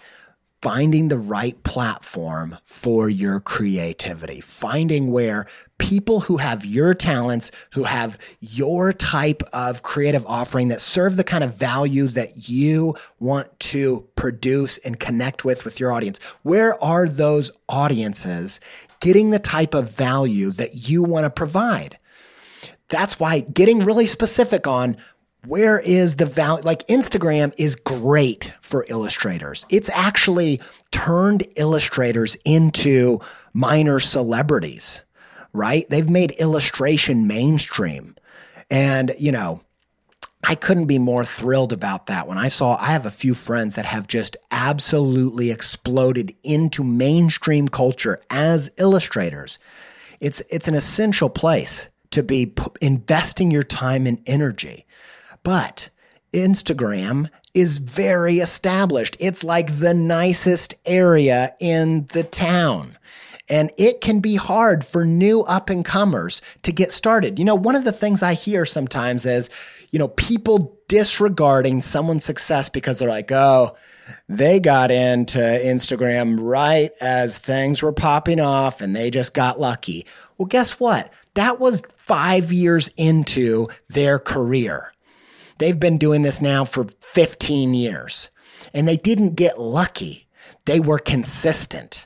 finding the right platform for your creativity, finding where people who have your talents, who have your type of creative offering that serve the kind of value that you want to produce and connect with with your audience. Where are those audiences getting the type of value that you want to provide? That's why getting really specific on where is the value? Like Instagram is great for illustrators. It's actually turned illustrators into minor celebrities, right? They've made illustration mainstream. And, you know, I couldn't be more thrilled about that when I saw I have a few friends that have just absolutely exploded into mainstream culture as illustrators. It's it's an essential place to be investing your time and energy. But Instagram is very established. It's like the nicest area in the town. And it can be hard for new up and comers to get started. You know, one of the things I hear sometimes is, you know, people disregarding someone's success because they're like, oh, they got into Instagram right as things were popping off and they just got lucky. Well, guess what? That was five years into their career. They've been doing this now for 15 years and they didn't get lucky. They were consistent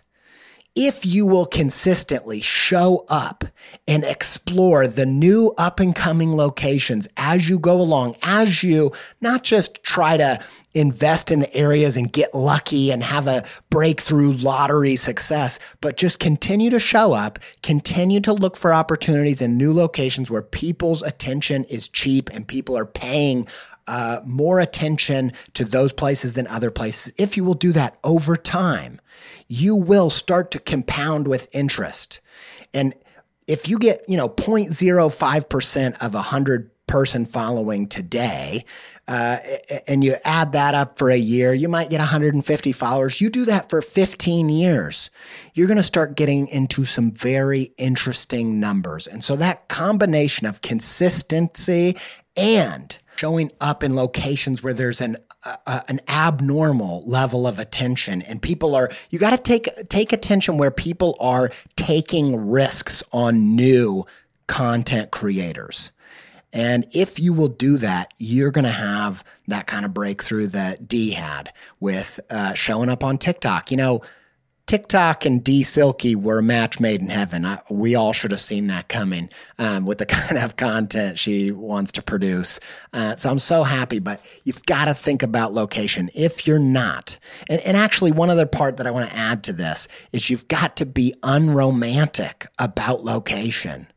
if you will consistently show up and explore the new up and coming locations as you go along, as you not just try to invest in the areas and get lucky and have a breakthrough lottery success, but just continue to show up, continue to look for opportunities in new locations where people's attention is cheap and people are paying uh, more attention to those places than other places. If you will do that over time, you will start to compound with interest. And if you get, you know, 0.05% of a 100 person following today, uh, and you add that up for a year, you might get 150 followers. You do that for 15 years, you're going to start getting into some very interesting numbers. And so that combination of consistency and showing up in locations where there's an uh, an abnormal level of attention and people are you got to take take attention where people are taking risks on new content creators and if you will do that, you're going to have that kind of breakthrough that Dee had with uh, showing up on TikTok. You know, TikTok and Dee Silkie were a match made in heaven. I, we all should have seen that coming um, with the *laughs* kind of content she wants to produce. Uh, so I'm so happy, but you've got to think about location. If you're not, and, and actually, one other part that I want to add to this is you've got to be unromantic about location.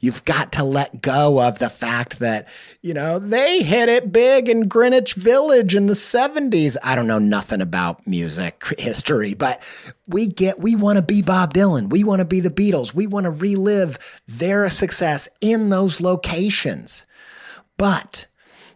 You've got to let go of the fact that, you know, they hit it big in Greenwich Village in the 70s. I don't know nothing about music history, but we get, we want to be Bob Dylan. We want to be the Beatles. We want to relive their success in those locations. But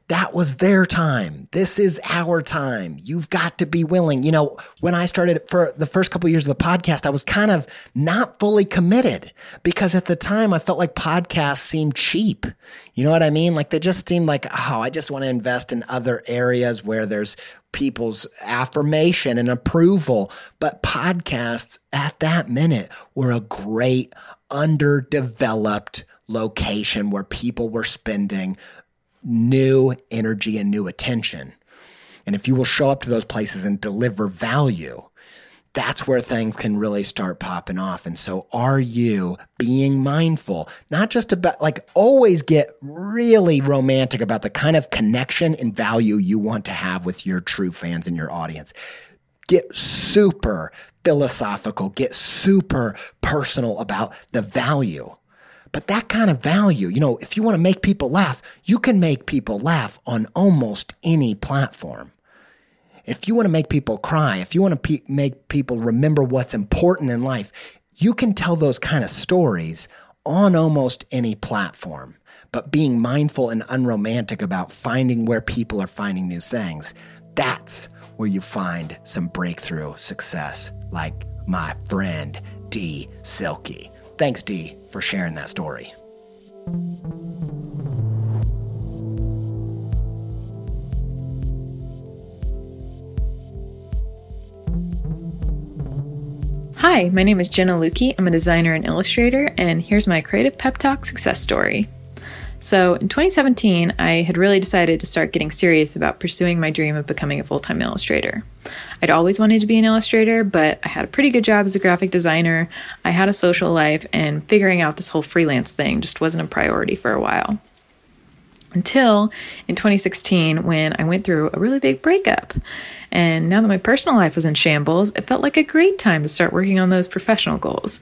that was their time. This is our time. You've got to be willing. You know, when I started for the first couple of years of the podcast, I was kind of not fully committed because at the time I felt like podcasts seemed cheap. You know what I mean? Like they just seemed like, oh, I just want to invest in other areas where there's people's affirmation and approval. But podcasts at that minute were a great underdeveloped location where people were spending new energy and new attention. And if you will show up to those places and deliver value, that's where things can really start popping off. And so, are you being mindful, not just about like always get really romantic about the kind of connection and value you want to have with your true fans and your audience? Get super philosophical, get super personal about the value but that kind of value, you know, if you want to make people laugh, you can make people laugh on almost any platform. If you want to make people cry, if you want to pe- make people remember what's important in life, you can tell those kind of stories on almost any platform. But being mindful and unromantic about finding where people are finding new things, that's where you find some breakthrough success, like my friend Dee Silkie. Thanks, Dee, for sharing that story. Hi, my name is Jenna Luecke. I'm a designer and illustrator, and here's my Creative Pep Talk success story. So, in 2017, I had really decided to start getting serious about pursuing my dream of becoming a full time illustrator. I'd always wanted to be an illustrator, but I had a pretty good job as a graphic designer, I had a social life, and figuring out this whole freelance thing just wasn't a priority for a while. until in 2016 when I went through a really big breakup. And now that my personal life was in shambles, it felt like a great time to start working on those professional goals.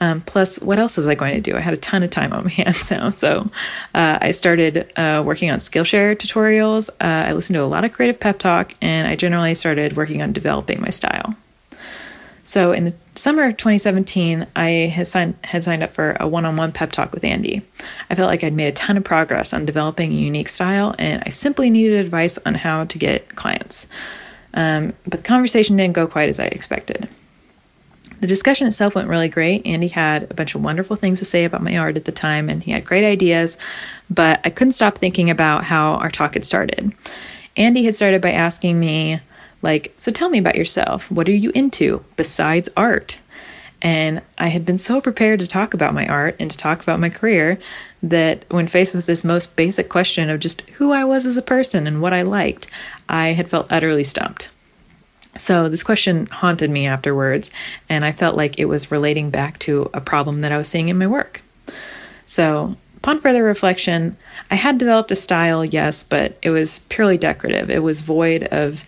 Um, plus, what else was I going to do? I had a ton of time on my *laughs* hands now. So uh, I started uh, working on Skillshare tutorials. Uh, I listened to a lot of creative pep talk, and I generally started working on developing my style. So in the summer of 2017, I had signed, had signed up for a one on one pep talk with Andy. I felt like I'd made a ton of progress on developing a unique style, and I simply needed advice on how to get clients. Um, but the conversation didn't go quite as I expected. The discussion itself went really great. Andy had a bunch of wonderful things to say about my art at the time, and he had great ideas, but I couldn't stop thinking about how our talk had started. Andy had started by asking me, like, so tell me about yourself. What are you into besides art? And I had been so prepared to talk about my art and to talk about my career that when faced with this most basic question of just who I was as a person and what I liked, I had felt utterly stumped. So, this question haunted me afterwards, and I felt like it was relating back to a problem that I was seeing in my work. So, upon further reflection, I had developed a style, yes, but it was purely decorative. It was void of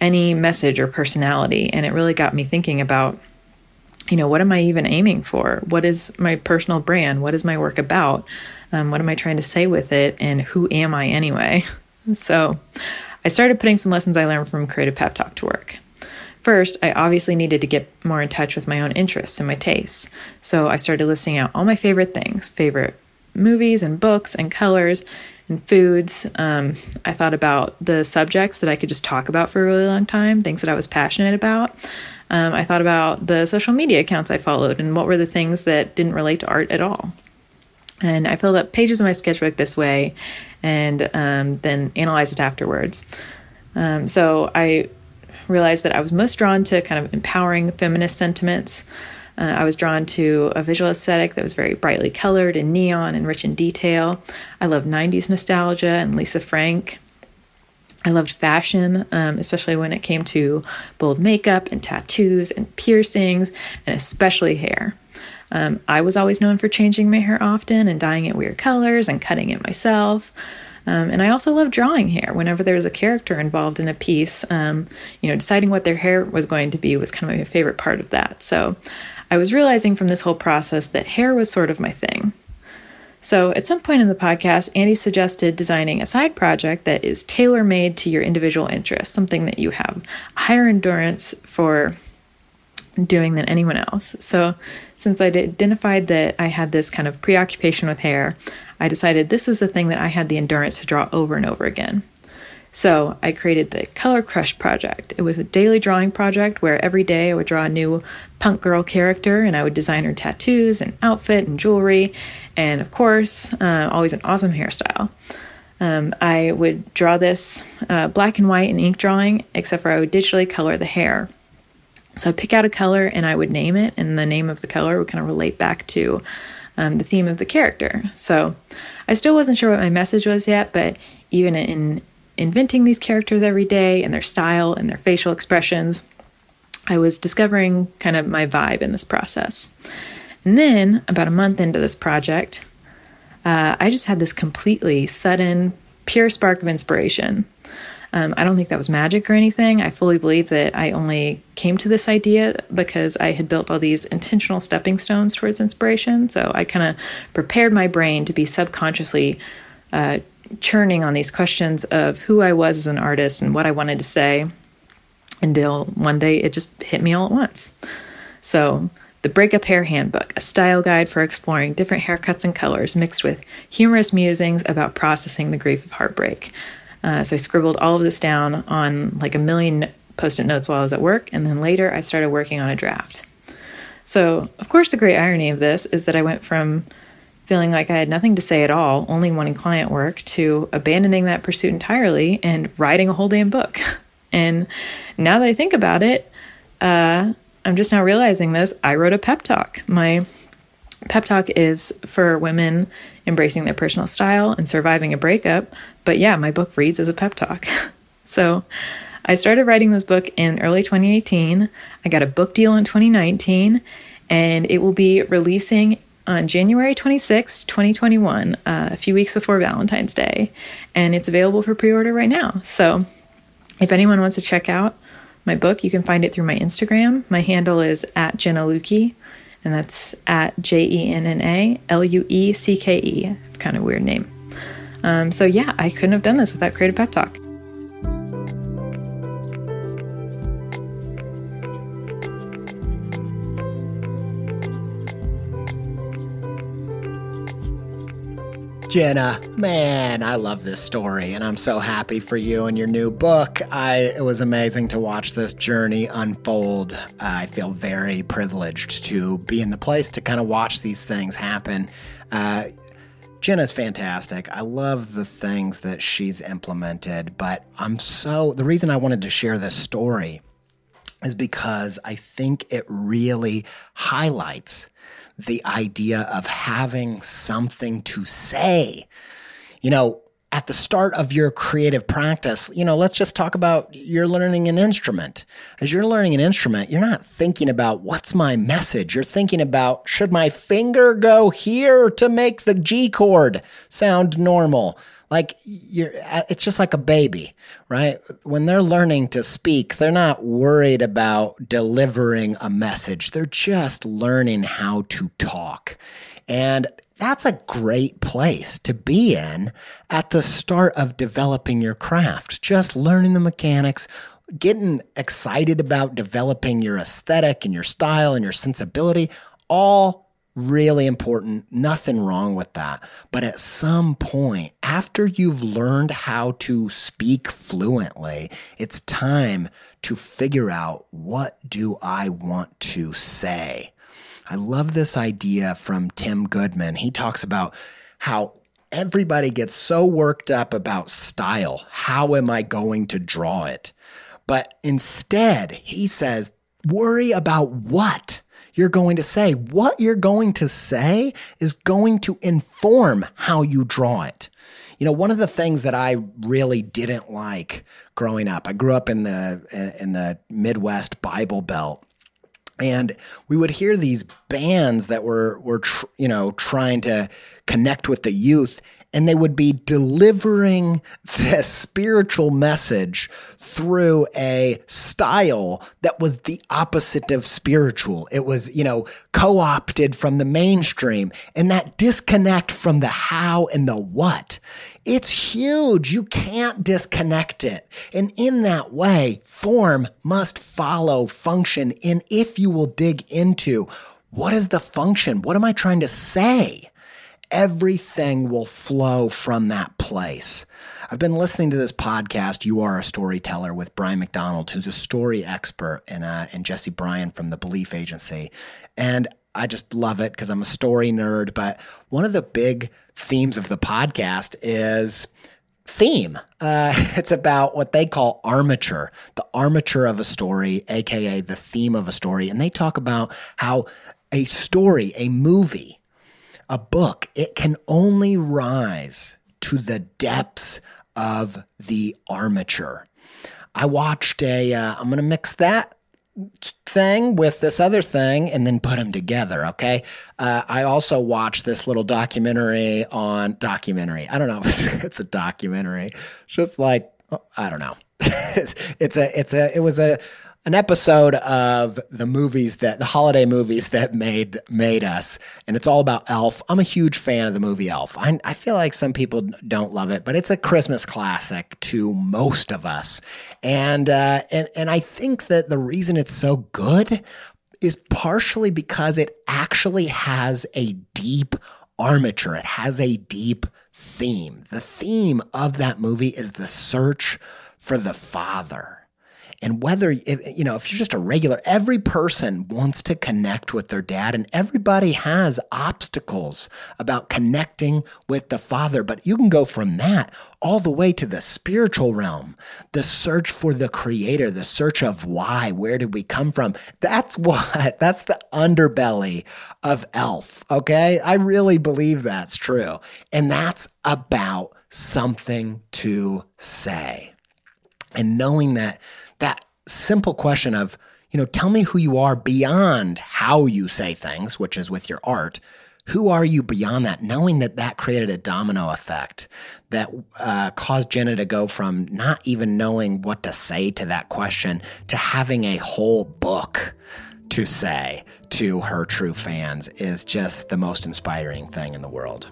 any message or personality, and it really got me thinking about you know, what am I even aiming for? What is my personal brand? What is my work about? Um, what am I trying to say with it? And who am I anyway? *laughs* so, I started putting some lessons I learned from Creative Pep Talk to work. First, I obviously needed to get more in touch with my own interests and my tastes. So I started listing out all my favorite things favorite movies and books and colors and foods. Um, I thought about the subjects that I could just talk about for a really long time, things that I was passionate about. Um, I thought about the social media accounts I followed and what were the things that didn't relate to art at all. And I filled up pages of my sketchbook this way and um, then analyze it afterwards. Um, so I realized that I was most drawn to kind of empowering feminist sentiments. Uh, I was drawn to a visual aesthetic that was very brightly colored and neon and rich in detail. I loved 90s nostalgia and Lisa Frank. I loved fashion, um, especially when it came to bold makeup and tattoos and piercings, and especially hair. Um, I was always known for changing my hair often and dyeing it weird colors and cutting it myself. Um, and I also love drawing hair. Whenever there was a character involved in a piece, um, you know, deciding what their hair was going to be was kind of my favorite part of that. So I was realizing from this whole process that hair was sort of my thing. So at some point in the podcast, Andy suggested designing a side project that is tailor made to your individual interests, something that you have higher endurance for doing than anyone else. So, since I identified that I had this kind of preoccupation with hair, I decided this was the thing that I had the endurance to draw over and over again. So I created the Color Crush project. It was a daily drawing project where every day I would draw a new punk girl character and I would design her tattoos and outfit and jewelry, and of course, uh, always an awesome hairstyle. Um, I would draw this uh, black and white and ink drawing, except for I would digitally color the hair. So I'd pick out a color and I would name it, and the name of the color would kind of relate back to um, the theme of the character. So I still wasn't sure what my message was yet, but even in inventing these characters every day and their style and their facial expressions, I was discovering kind of my vibe in this process. And then, about a month into this project, uh, I just had this completely sudden, pure spark of inspiration. Um, I don't think that was magic or anything. I fully believe that I only came to this idea because I had built all these intentional stepping stones towards inspiration. So I kind of prepared my brain to be subconsciously uh, churning on these questions of who I was as an artist and what I wanted to say until one day it just hit me all at once. So, the Breakup Hair Handbook, a style guide for exploring different haircuts and colors mixed with humorous musings about processing the grief of heartbreak. Uh, so I scribbled all of this down on like a million post it notes while I was at work, and then later I started working on a draft. So, of course, the great irony of this is that I went from feeling like I had nothing to say at all, only wanting client work, to abandoning that pursuit entirely and writing a whole damn book. *laughs* And now that I think about it, uh, I'm just now realizing this. I wrote a pep talk. My pep talk is for women embracing their personal style and surviving a breakup. But yeah, my book reads as a pep talk. *laughs* so I started writing this book in early 2018. I got a book deal in 2019, and it will be releasing on January 26, 2021, uh, a few weeks before Valentine's Day, and it's available for pre order right now. So if anyone wants to check out my book, you can find it through my Instagram. My handle is at Jenna Luecke, and that's at J E N N A L U E C K E. Kind of weird name. Um, so, yeah, I couldn't have done this without Creative Pep Talk. Jenna, man, I love this story and I'm so happy for you and your new book. I it was amazing to watch this journey unfold. I feel very privileged to be in the place to kind of watch these things happen. Uh, Jenna's fantastic. I love the things that she's implemented, but I'm so the reason I wanted to share this story is because I think it really highlights the idea of having something to say. You know, at the start of your creative practice, you know, let's just talk about you're learning an instrument. As you're learning an instrument, you're not thinking about what's my message. You're thinking about should my finger go here to make the G chord sound normal? Like you're, uh, it's just like a baby, right? When they're learning to speak, they're not worried about delivering a message. They're just learning how to talk. And that's a great place to be in at the start of developing your craft, just learning the mechanics, getting excited about developing your aesthetic and your style and your sensibility, all really important. Nothing wrong with that. But at some point, after you've learned how to speak fluently, it's time to figure out what do I want to say? I love this idea from Tim Goodman. He talks about how everybody gets so worked up about style. How am I going to draw it? But instead, he says, worry about what? You're going to say. What you're going to say is going to inform how you draw it. You know, one of the things that I really didn't like growing up, I grew up in the in the Midwest Bible Belt, and we would hear these bands that were were tr- you know trying to connect with the youth and they would be delivering this spiritual message through a style that was the opposite of spiritual. It was, you know, co opted from the mainstream and that disconnect from the how and the what. It's huge. You can't disconnect it. And in that way, form must follow function. And if you will dig into what is the function? What am I trying to say? Everything will flow from that place. I've been listening to this podcast, You Are a Storyteller, with Brian McDonald, who's a story expert, and, uh, and Jesse Bryan from the Belief Agency. And I just love it because I'm a story nerd. But one of the big themes of the podcast is theme. Uh, *laughs* it's about what they call armature, the armature of a story, aka the theme of a story. And they talk about how a story, a movie, a book, it can only rise to the depths of the armature. I watched a. am going to mix that thing with this other thing and then put them together. Okay. Uh, I also watched this little documentary on documentary. I don't know. *laughs* it's a documentary. just like, oh, I don't know. *laughs* it's a, it's a, it was a, an episode of the movies that the holiday movies that made made us, and it's all about Elf. I'm a huge fan of the movie Elf. I, I feel like some people don't love it, but it's a Christmas classic to most of us, and uh, and and I think that the reason it's so good is partially because it actually has a deep armature. It has a deep theme. The theme of that movie is the search for the Father and whether, you know, if you're just a regular, every person wants to connect with their dad, and everybody has obstacles about connecting with the Father. But you can go from that all the way to the spiritual realm, the search for the Creator, the search of why, where did we come from? That's *laughs* what, that's the underbelly of Elf. Okay. I really believe that's true. And that's about something to say. And knowing that that simple question of, you know, tell me who you are beyond how you say things, which is with your art. who are you beyond that? Knowing that that created a domino effect that uh, caused Jenna to go from not even knowing what to say to that question to having a whole book to say to her true fans is just the most inspiring thing in the world.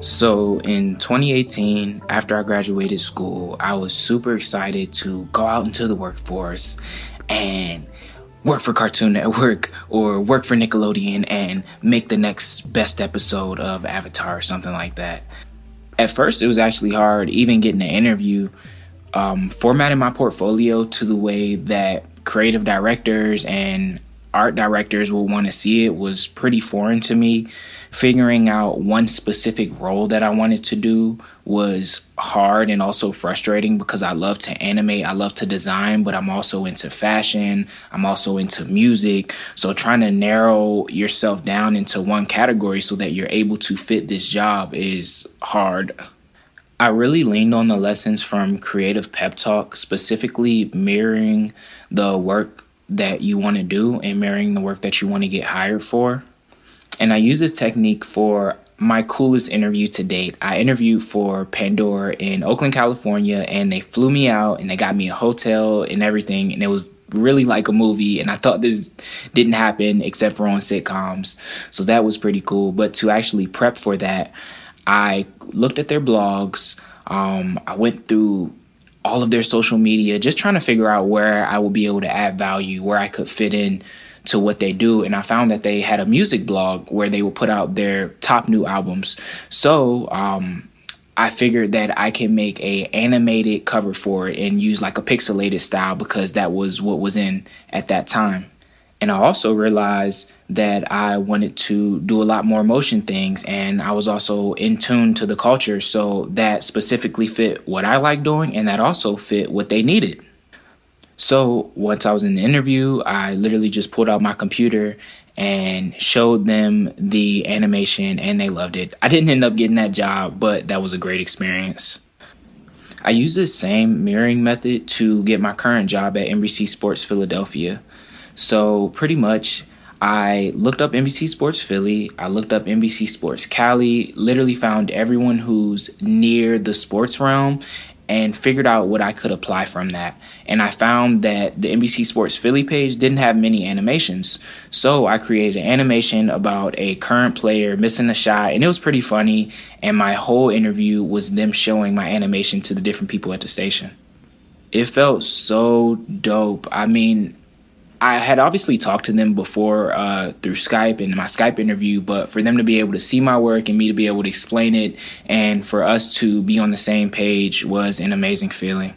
So in 2018, after I graduated school, I was super excited to go out into the workforce and work for Cartoon Network or work for Nickelodeon and make the next best episode of Avatar or something like that. At first, it was actually hard, even getting an interview, um, formatting my portfolio to the way that creative directors and art directors will want to see it was pretty foreign to me. Figuring out one specific role that I wanted to do was hard and also frustrating because I love to animate, I love to design, but I'm also into fashion, I'm also into music. So trying to narrow yourself down into one category so that you're able to fit this job is hard. I really leaned on the lessons from Creative Pep Talk, specifically mirroring the work that you want to do and marrying the work that you want to get hired for. And I use this technique for my coolest interview to date. I interviewed for Pandora in Oakland, California, and they flew me out and they got me a hotel and everything. And it was really like a movie. And I thought this didn't happen except for on sitcoms. So that was pretty cool. But to actually prep for that, I looked at their blogs. Um, I went through all of their social media, just trying to figure out where I would be able to add value, where I could fit in to what they do. And I found that they had a music blog where they would put out their top new albums. So, um, I figured that I can make a animated cover for it and use like a pixelated style because that was what was in at that time. And I also realized that I wanted to do a lot more motion things and I was also in tune to the culture. So that specifically fit what I like doing and that also fit what they needed. So once I was in the interview, I literally just pulled out my computer and showed them the animation and they loved it. I didn't end up getting that job, but that was a great experience. I use this same mirroring method to get my current job at NBC Sports Philadelphia. So pretty much I looked up NBC Sports Philly, I looked up NBC Sports Cali, literally found everyone who's near the sports realm and figured out what I could apply from that. And I found that the NBC Sports Philly page didn't have many animations. So I created an animation about a current player missing a shot, and it was pretty funny. And my whole interview was them showing my animation to the different people at the station. It felt so dope. I mean, I had obviously talked to them before uh, through Skype and my Skype interview, but for them to be able to see my work and me to be able to explain it and for us to be on the same page was an amazing feeling.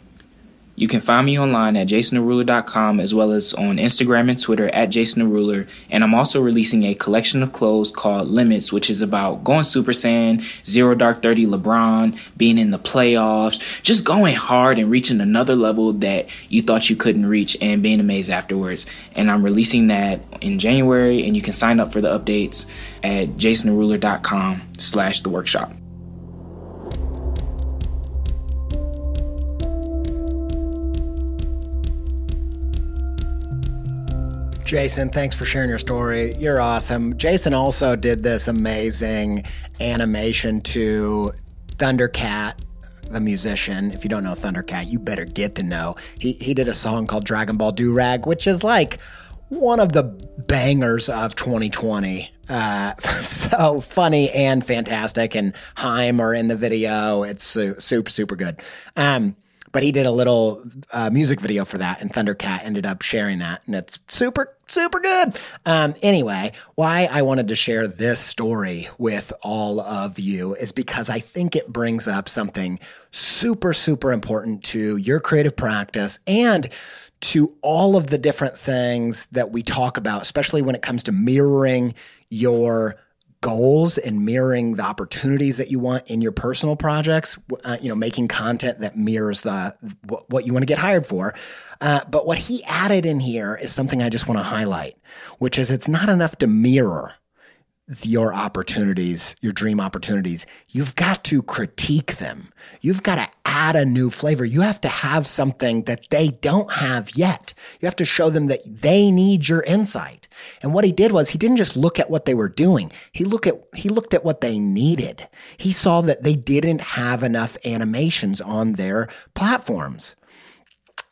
You can find me online at jasontheruler.com as well as on Instagram and Twitter at jasontheruler. And I'm also releasing a collection of clothes called Limits, which is about going Super Saiyan, Zero Dark 30 LeBron, being in the playoffs, just going hard and reaching another level that you thought you couldn't reach and being amazed afterwards. And I'm releasing that in January and you can sign up for the updates at jasontheruler.com slash the workshop. Jason, thanks for sharing your story. You're awesome. Jason also did this amazing animation to Thundercat, the musician. If you don't know Thundercat, you better get to know. He he did a song called Dragonball Durag, which is like one of the bangers of 2020. Uh, *laughs* so funny and fantastic. And Haim are in the video. It's su- super, super good. Um, but he did a little uh, music video for that, and Thundercat ended up sharing that, and it's super, super good. Um, anyway, why I wanted to share this story with all of you is because I think it brings up something super, super important to your creative practice and to all of the different things that we talk about, especially when it comes to mirroring your goals and mirroring the opportunities that you want in your personal projects uh, you know making content that mirrors the what you want to get hired for. Uh, but what he added in here is something i just want to highlight which is it's not enough to mirror your opportunities, your dream opportunities, you've got to critique them. You've got to add a new flavor. You have to have something that they don't have yet. You have to show them that they need your insight. And what he did was he didn't just look at what they were doing. He look at he looked at what they needed. He saw that they didn't have enough animations on their platforms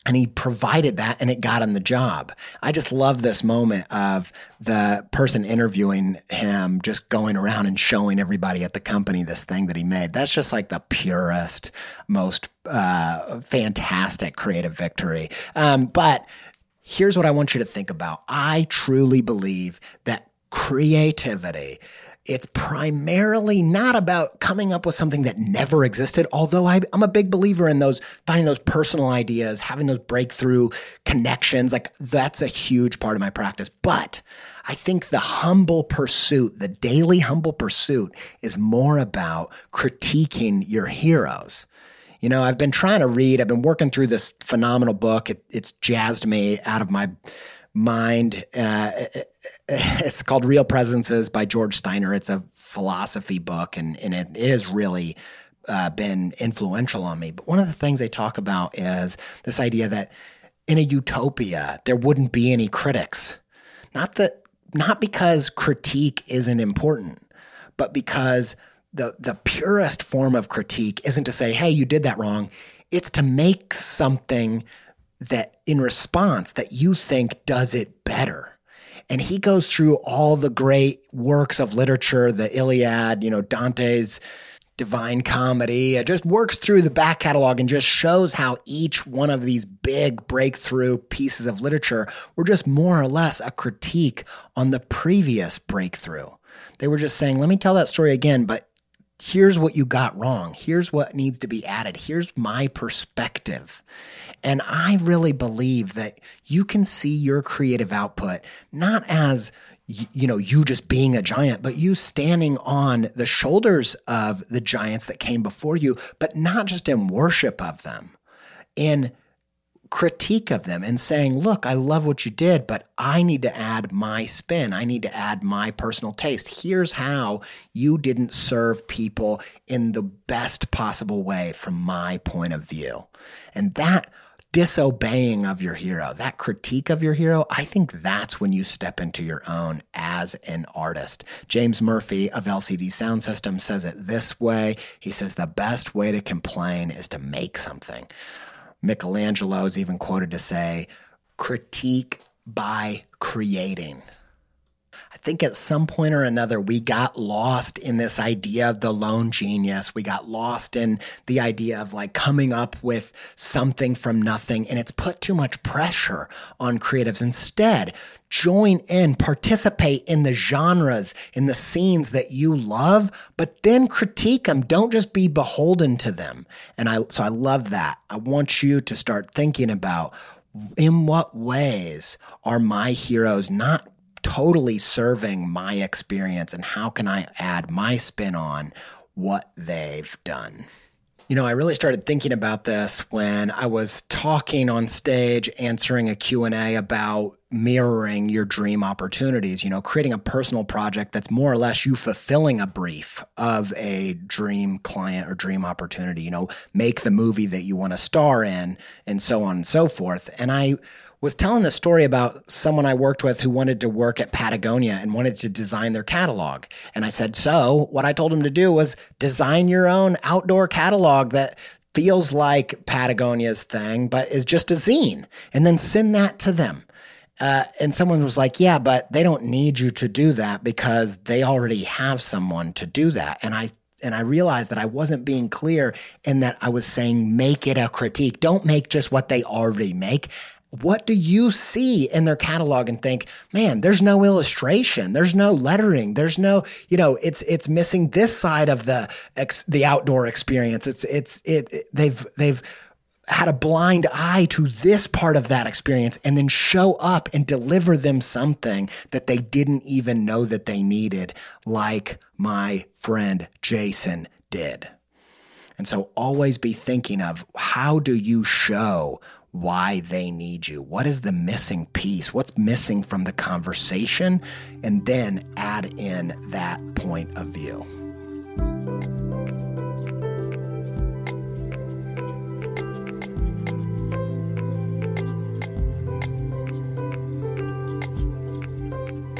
and he provided that and it got him the job. I just love this moment of the person interviewing him just going around and showing everybody at the company this thing that he made. That's just like the purest, most uh, fantastic creative victory. Um, but here's what I want you to think about. I truly believe that creativity it's primarily not about coming up with something that never existed, although I, am a big believer in those, finding those personal ideas, having those breakthrough connections. Like that's a huge part of my practice. But I think the humble pursuit, the daily humble pursuit, is more about critiquing your heroes. You know, I've been trying to read, I've been working through this phenomenal book. It, it's jazzed me out of my mind. Uh, *laughs* it's called Real Presences by George Steiner. It's a philosophy book, and, and it, has really uh, been influential on me. But one of the things they talk about is this idea that in a utopia, there wouldn't be any critics. Not that, not because critique isn't important, but because the the purest form of critique isn't to say, "Hey, you did that wrong." It's to make something that in response that you think does it better. And he goes through all the great works of literature, the Iliad, you know, Dante's Divine Comedy. It just works through the back catalog and just shows how each one of these big breakthrough pieces of literature were just more or less a critique on the previous breakthrough. They were just saying, let me tell that story again, but here's what you got wrong. Here's what needs to be added. Here's my perspective. And I really believe that you can see your creative output not as you know you just being a giant but you standing on the shoulders of the giants that came before you but not just in worship of them in critique of them and saying look i love what you did but i need to add my spin. I need to add my personal taste. Here's how you didn't serve people in the best possible way from my point of view. And that disobeying of your hero, that critique of your hero, I think that's when you step into your own as an artist. James Murphy of LCD Sound System says it this way. He says the best way to complain is to make something. Michelangelo is even quoted to say, critique by creating think at some point or another, we got lost in this idea of the lone genius. We got lost in the idea of like coming up with something from nothing. And it's put too much pressure on creatives. Instead, join in, participate in the genres, in the scenes that you love, but then critique them. Don't just be beholden to them. And I, so I love that. I want you to start thinking about in what ways are my heroes not totally serving my experience and how can I add my spin on what they've done. You know, I really started thinking about this when I was talking on stage answering a Q&A about mirroring your dream opportunities, you know, creating a personal project that's more or less you fulfilling a brief of a dream client or dream opportunity, you know, make the movie that you want to star in and so on and so forth. And I was telling the story about someone I worked with who wanted to work at Patagonia and wanted to design their catalog. And I said, So, what I told him to do was design your own outdoor catalog that feels like Patagonia's thing, but is just a zine, and then send that to them. Uh, and someone was like, Yeah, but they don't need you to do that because they already have someone to do that. And I and I realized that I wasn't being clear in that I was saying make it a critique. Don't make just what they already make what do you see in their catalog and think, man, there's no illustration, there's no lettering, there's no, you know, it's it's missing this side of the ex, the outdoor experience. It's it's it, it they've they've had a blind eye to this part of that experience and then show up and deliver them something that they didn't even know that they needed, like my friend Jason did. And so always be thinking of how do you show why they need you. What is the missing piece? What's missing from the conversation? And then add in that point of view.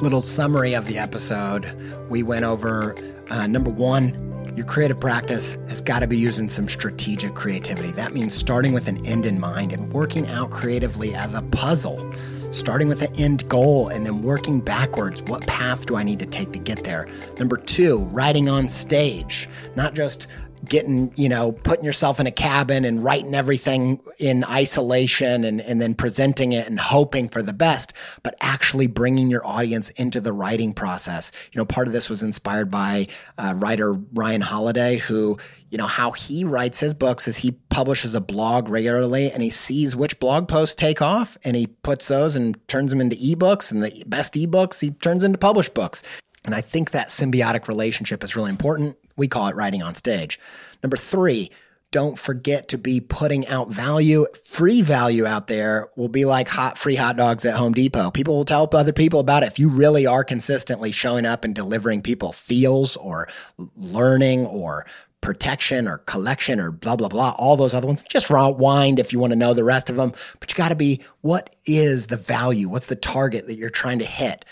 Little summary of the episode. We went over uh, number one, your creative practice has got to be using some strategic creativity. That means starting with an end in mind and working out creatively as a puzzle. Starting with an end goal and then working backwards. What path do I need to take to get there? Number two, writing on stage, not just getting, you know, putting yourself in a cabin and writing everything in isolation and, and then presenting it and hoping for the best, but actually bringing your audience into the writing process. You know, part of this was inspired by uh, writer Ryan Holiday, who, you know, how he writes his books is he publishes a blog regularly and he sees which blog posts take off and he puts those and turns them into ebooks and the best ebooks he turns into published books. And I think that symbiotic relationship is really important. We call it writing on stage. Number three, don't forget to be putting out value. Free value out there will be like hot free hot dogs at Home Depot. People will tell other people about it. If you really are consistently showing up and delivering people feels or learning or protection or collection or blah blah blah all those other ones just rewind if you want to know the rest of them but you got to be what is the value what's the target that you're trying to hit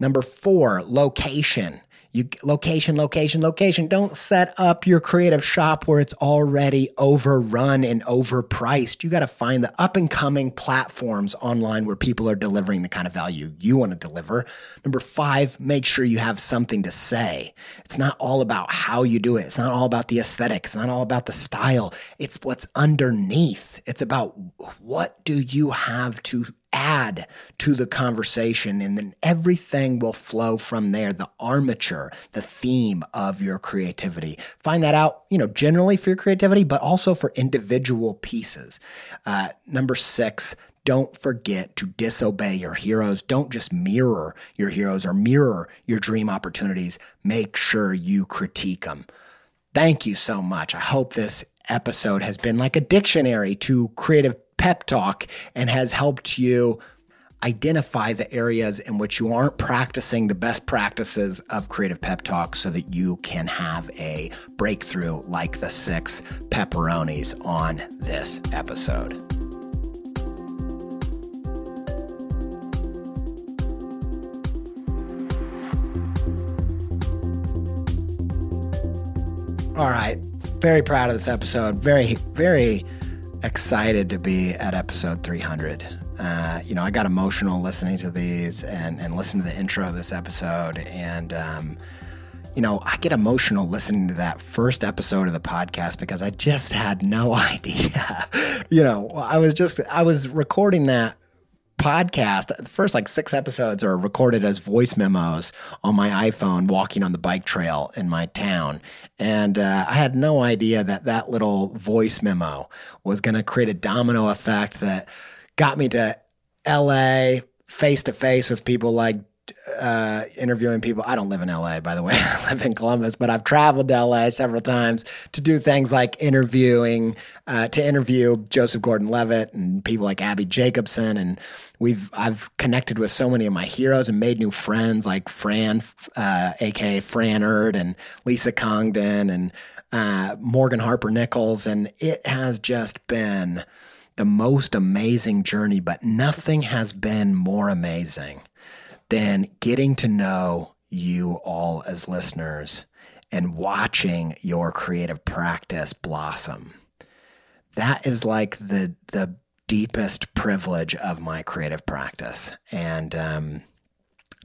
number 4 location you location, location, location. Don't set up your creative shop where it's already overrun and overpriced. You got to find the up and coming platforms online where people are delivering the kind of value you want to deliver. Number five, make sure you have something to say. It's not all about how you do it. It's not all about the aesthetic. It's not all about the style. It's what's underneath. It's about what do you have to add to the conversation and then everything will flow from there the armature the theme of your creativity find that out you know generally for your creativity but also for individual pieces uh, number six don't forget to disobey your heroes. Don't just mirror your heroes or mirror your dream opportunities. Make sure you critique them. Thank you so much. I hope this episode has been like a dictionary to creative pep talk and has helped you identify the areas in which you aren't practicing the best practices of creative pep talk so that you can have a breakthrough like the six pepperonis on this episode. All right. Very proud of this episode. Very, very excited to be at episode 300. Uh, you know, I got emotional listening to these and, and listening to the intro of this episode. And, um, you know, I get emotional listening to that first episode of the podcast because I just had no *laughs* idea. you know, I was just, I was recording that podcast, the first like six episodes are recorded as voice memos on my iPhone walking on the bike trail in my town. And uh, I had no idea that that little voice memo was going to create a domino effect that got me to LA face to face with people like uh, interviewing people. I don't live in LA, by the way. *laughs* I live in Columbus, but I've traveled to LA several times to do things like interviewing, uh, to interview Joseph Gordon-Levitt and people like Abbi Jacobson. And we've, I've connected with so many of my heroes and made new friends like Fran, uh, aka Frannerd and Lisa Congdon and, uh, Morgan Harper Nichols. And it has just been the most amazing journey, but nothing has been more amazing than getting to know you all as listeners and watching your creative practice blossom. That is like the the deepest privilege of my creative practice, and um,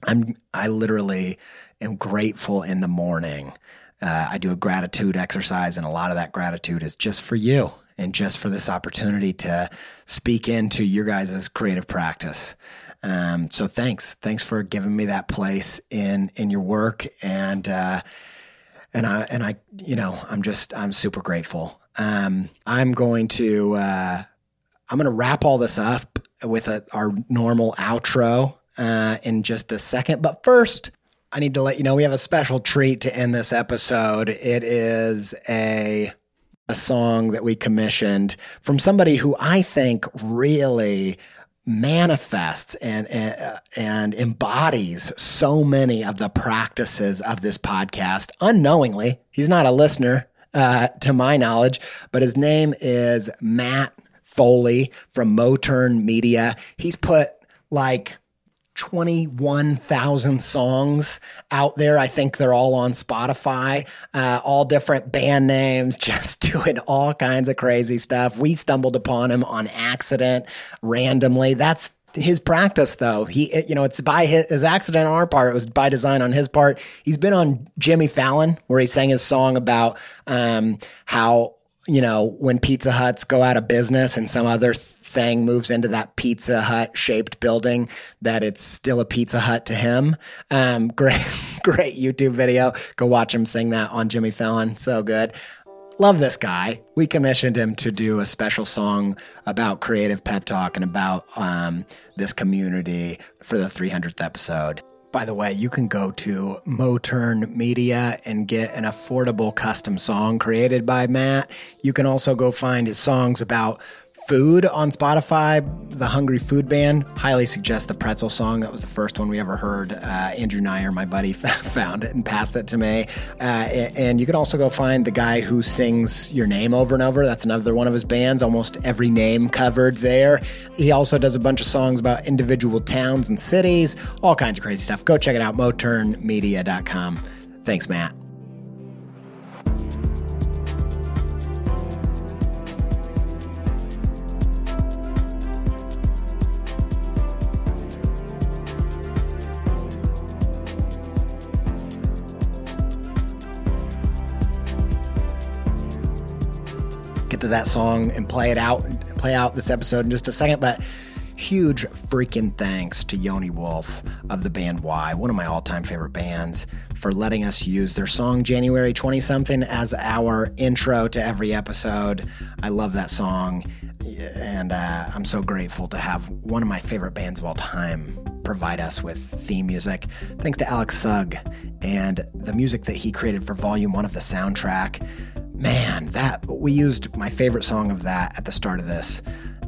I'm I literally am grateful in the morning. Uh, I do a gratitude exercise, and a lot of that gratitude is just for you and just for this opportunity to speak into your guys' creative practice. Um, so thanks, thanks for giving me that place in in your work, and uh, and I and I, you know, I'm just I'm super grateful. Um, I'm going to uh, I'm going to wrap all this up with a, our normal outro uh, in just a second, but first. I need to let you know we have a special treat to end this episode. It is a a song that we commissioned from somebody who I think really manifests and and, and embodies so many of the practices of this podcast unknowingly. He's not a listener, uh, to my knowledge, but his name is Matt Farley from Motern Media. He's put like 21,000 songs out there. I think they're all on Spotify, uh, all different band names, *laughs* just doing all kinds of crazy stuff. We stumbled upon him on accident randomly. That's his practice though he you know it's by his, his, accident on our part it was by design on his part he's been on jimmy fallon where he sang his song about um, how you know when pizza huts go out of business and some other thing moves into that pizza hut shaped building that it's still a pizza hut to him um, *laughs* great great youtube video go watch him sing that on jimmy fallon so good love this guy. We commissioned him to do a special song about creative pep talk and about um, this community for the 300th episode. By the way, you can go to Motern Media and get an affordable custom song created by Matt. You can also go find his songs about Food on Spotify, the Hungry Food Band. Highly suggest the Pretzel song. That was the first one we ever heard. Uh, Andrew Nyer, my buddy, *laughs* found it and passed it to me. Uh, and you can also go find the guy who sings Your Name over and over. That's another one of his bands. Almost every name covered there. He also does a bunch of songs about individual towns and cities, all kinds of crazy stuff. Go check it out, moternmedia.com. Thanks, Matt. That song and play it out and play out this episode in just a second. But huge freaking thanks to Yoni Wolf of the band Why, one of my all time favorite bands, for letting us use their song January 20 something as our intro to every episode. I love that song, and uh, I'm so grateful to have one of my favorite bands of all time provide us with theme music. Thanks to Alex Sugg and the music that he created for Volume 1 of the soundtrack man, that we used my favorite song of that at the start of this,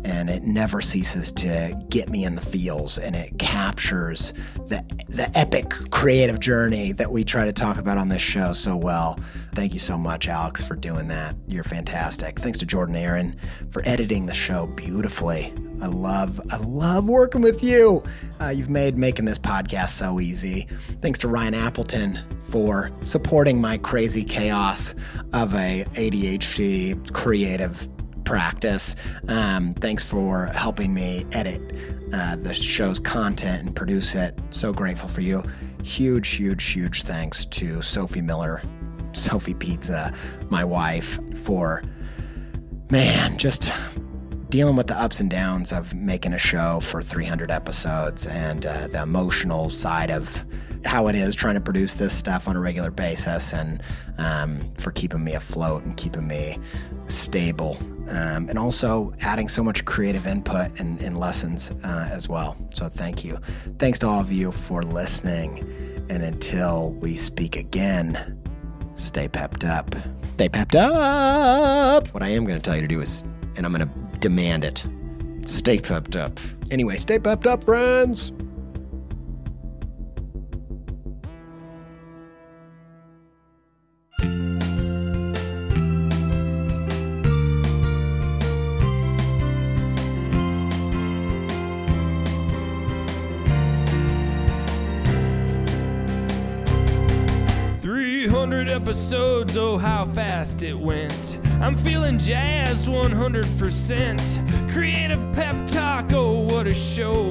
and it never ceases to get me in the feels, and it captures the the epic creative journey that we try to talk about on this show so well. Thank you so much, Alex, for doing that. You're fantastic. Thanks to Jordan Aaron for editing the show beautifully. I love, I love working with you. Uh, you've made making this podcast so easy. Thanks to Ryan Appleton for supporting my crazy chaos of a ADHD creative practice. Um, thanks for helping me edit uh, the show's content and produce it. So grateful for you. Huge, huge, huge thanks to Sophie Miller, Sophie Pizza, my wife, for man, just dealing with the ups and downs of making a show for 300 episodes and uh, the emotional side of how it is trying to produce this stuff on a regular basis and um, for keeping me afloat and keeping me stable um, and also adding so much creative input and, and lessons uh, as well. So thank you. Thanks to all of you for listening. And until we speak again, stay pepped up. Stay pepped up. What I am going to tell you to do is, and I'm going to demand it. Stay pepped up. Anyway, stay pepped up, friends. Oh how fast it went. I'm feeling jazzed 100%. Creative pep talk, oh what a show.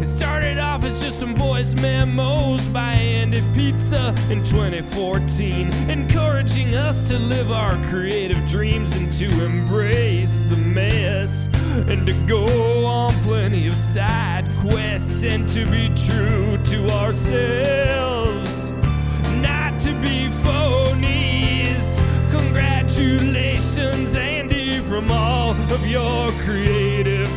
It started off as just some voice memos by Andy Pizza in 2014, encouraging us to live our creative dreams and to embrace the mess. And to go on plenty of side quests and to be true to ourselves Congratulations, Andy, from all of your creative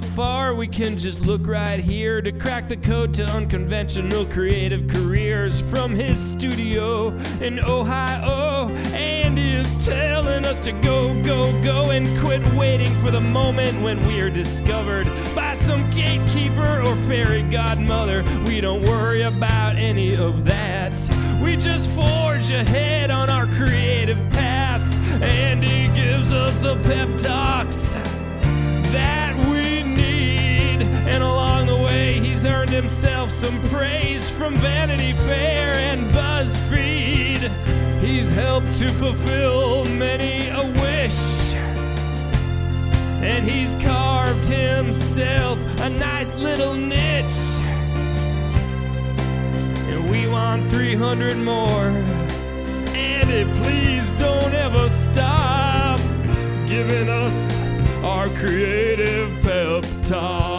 pepperonis. far, we can just look right here to crack the code to unconventional creative careers from his studio in Ohio. Andy is telling us to go, go, go and quit waiting for the moment when we are discovered by some gatekeeper or fairy godmother. We don't worry about any of that. We just forge ahead on our creative paths. Andy gives us the pep talks that earned himself some praise from Vanity Fair and BuzzFeed. He's helped to fulfill many a wish. And he's carved himself a nice little niche. And we want 300 more. Andy, please don't ever stop giving us our creative pep talk.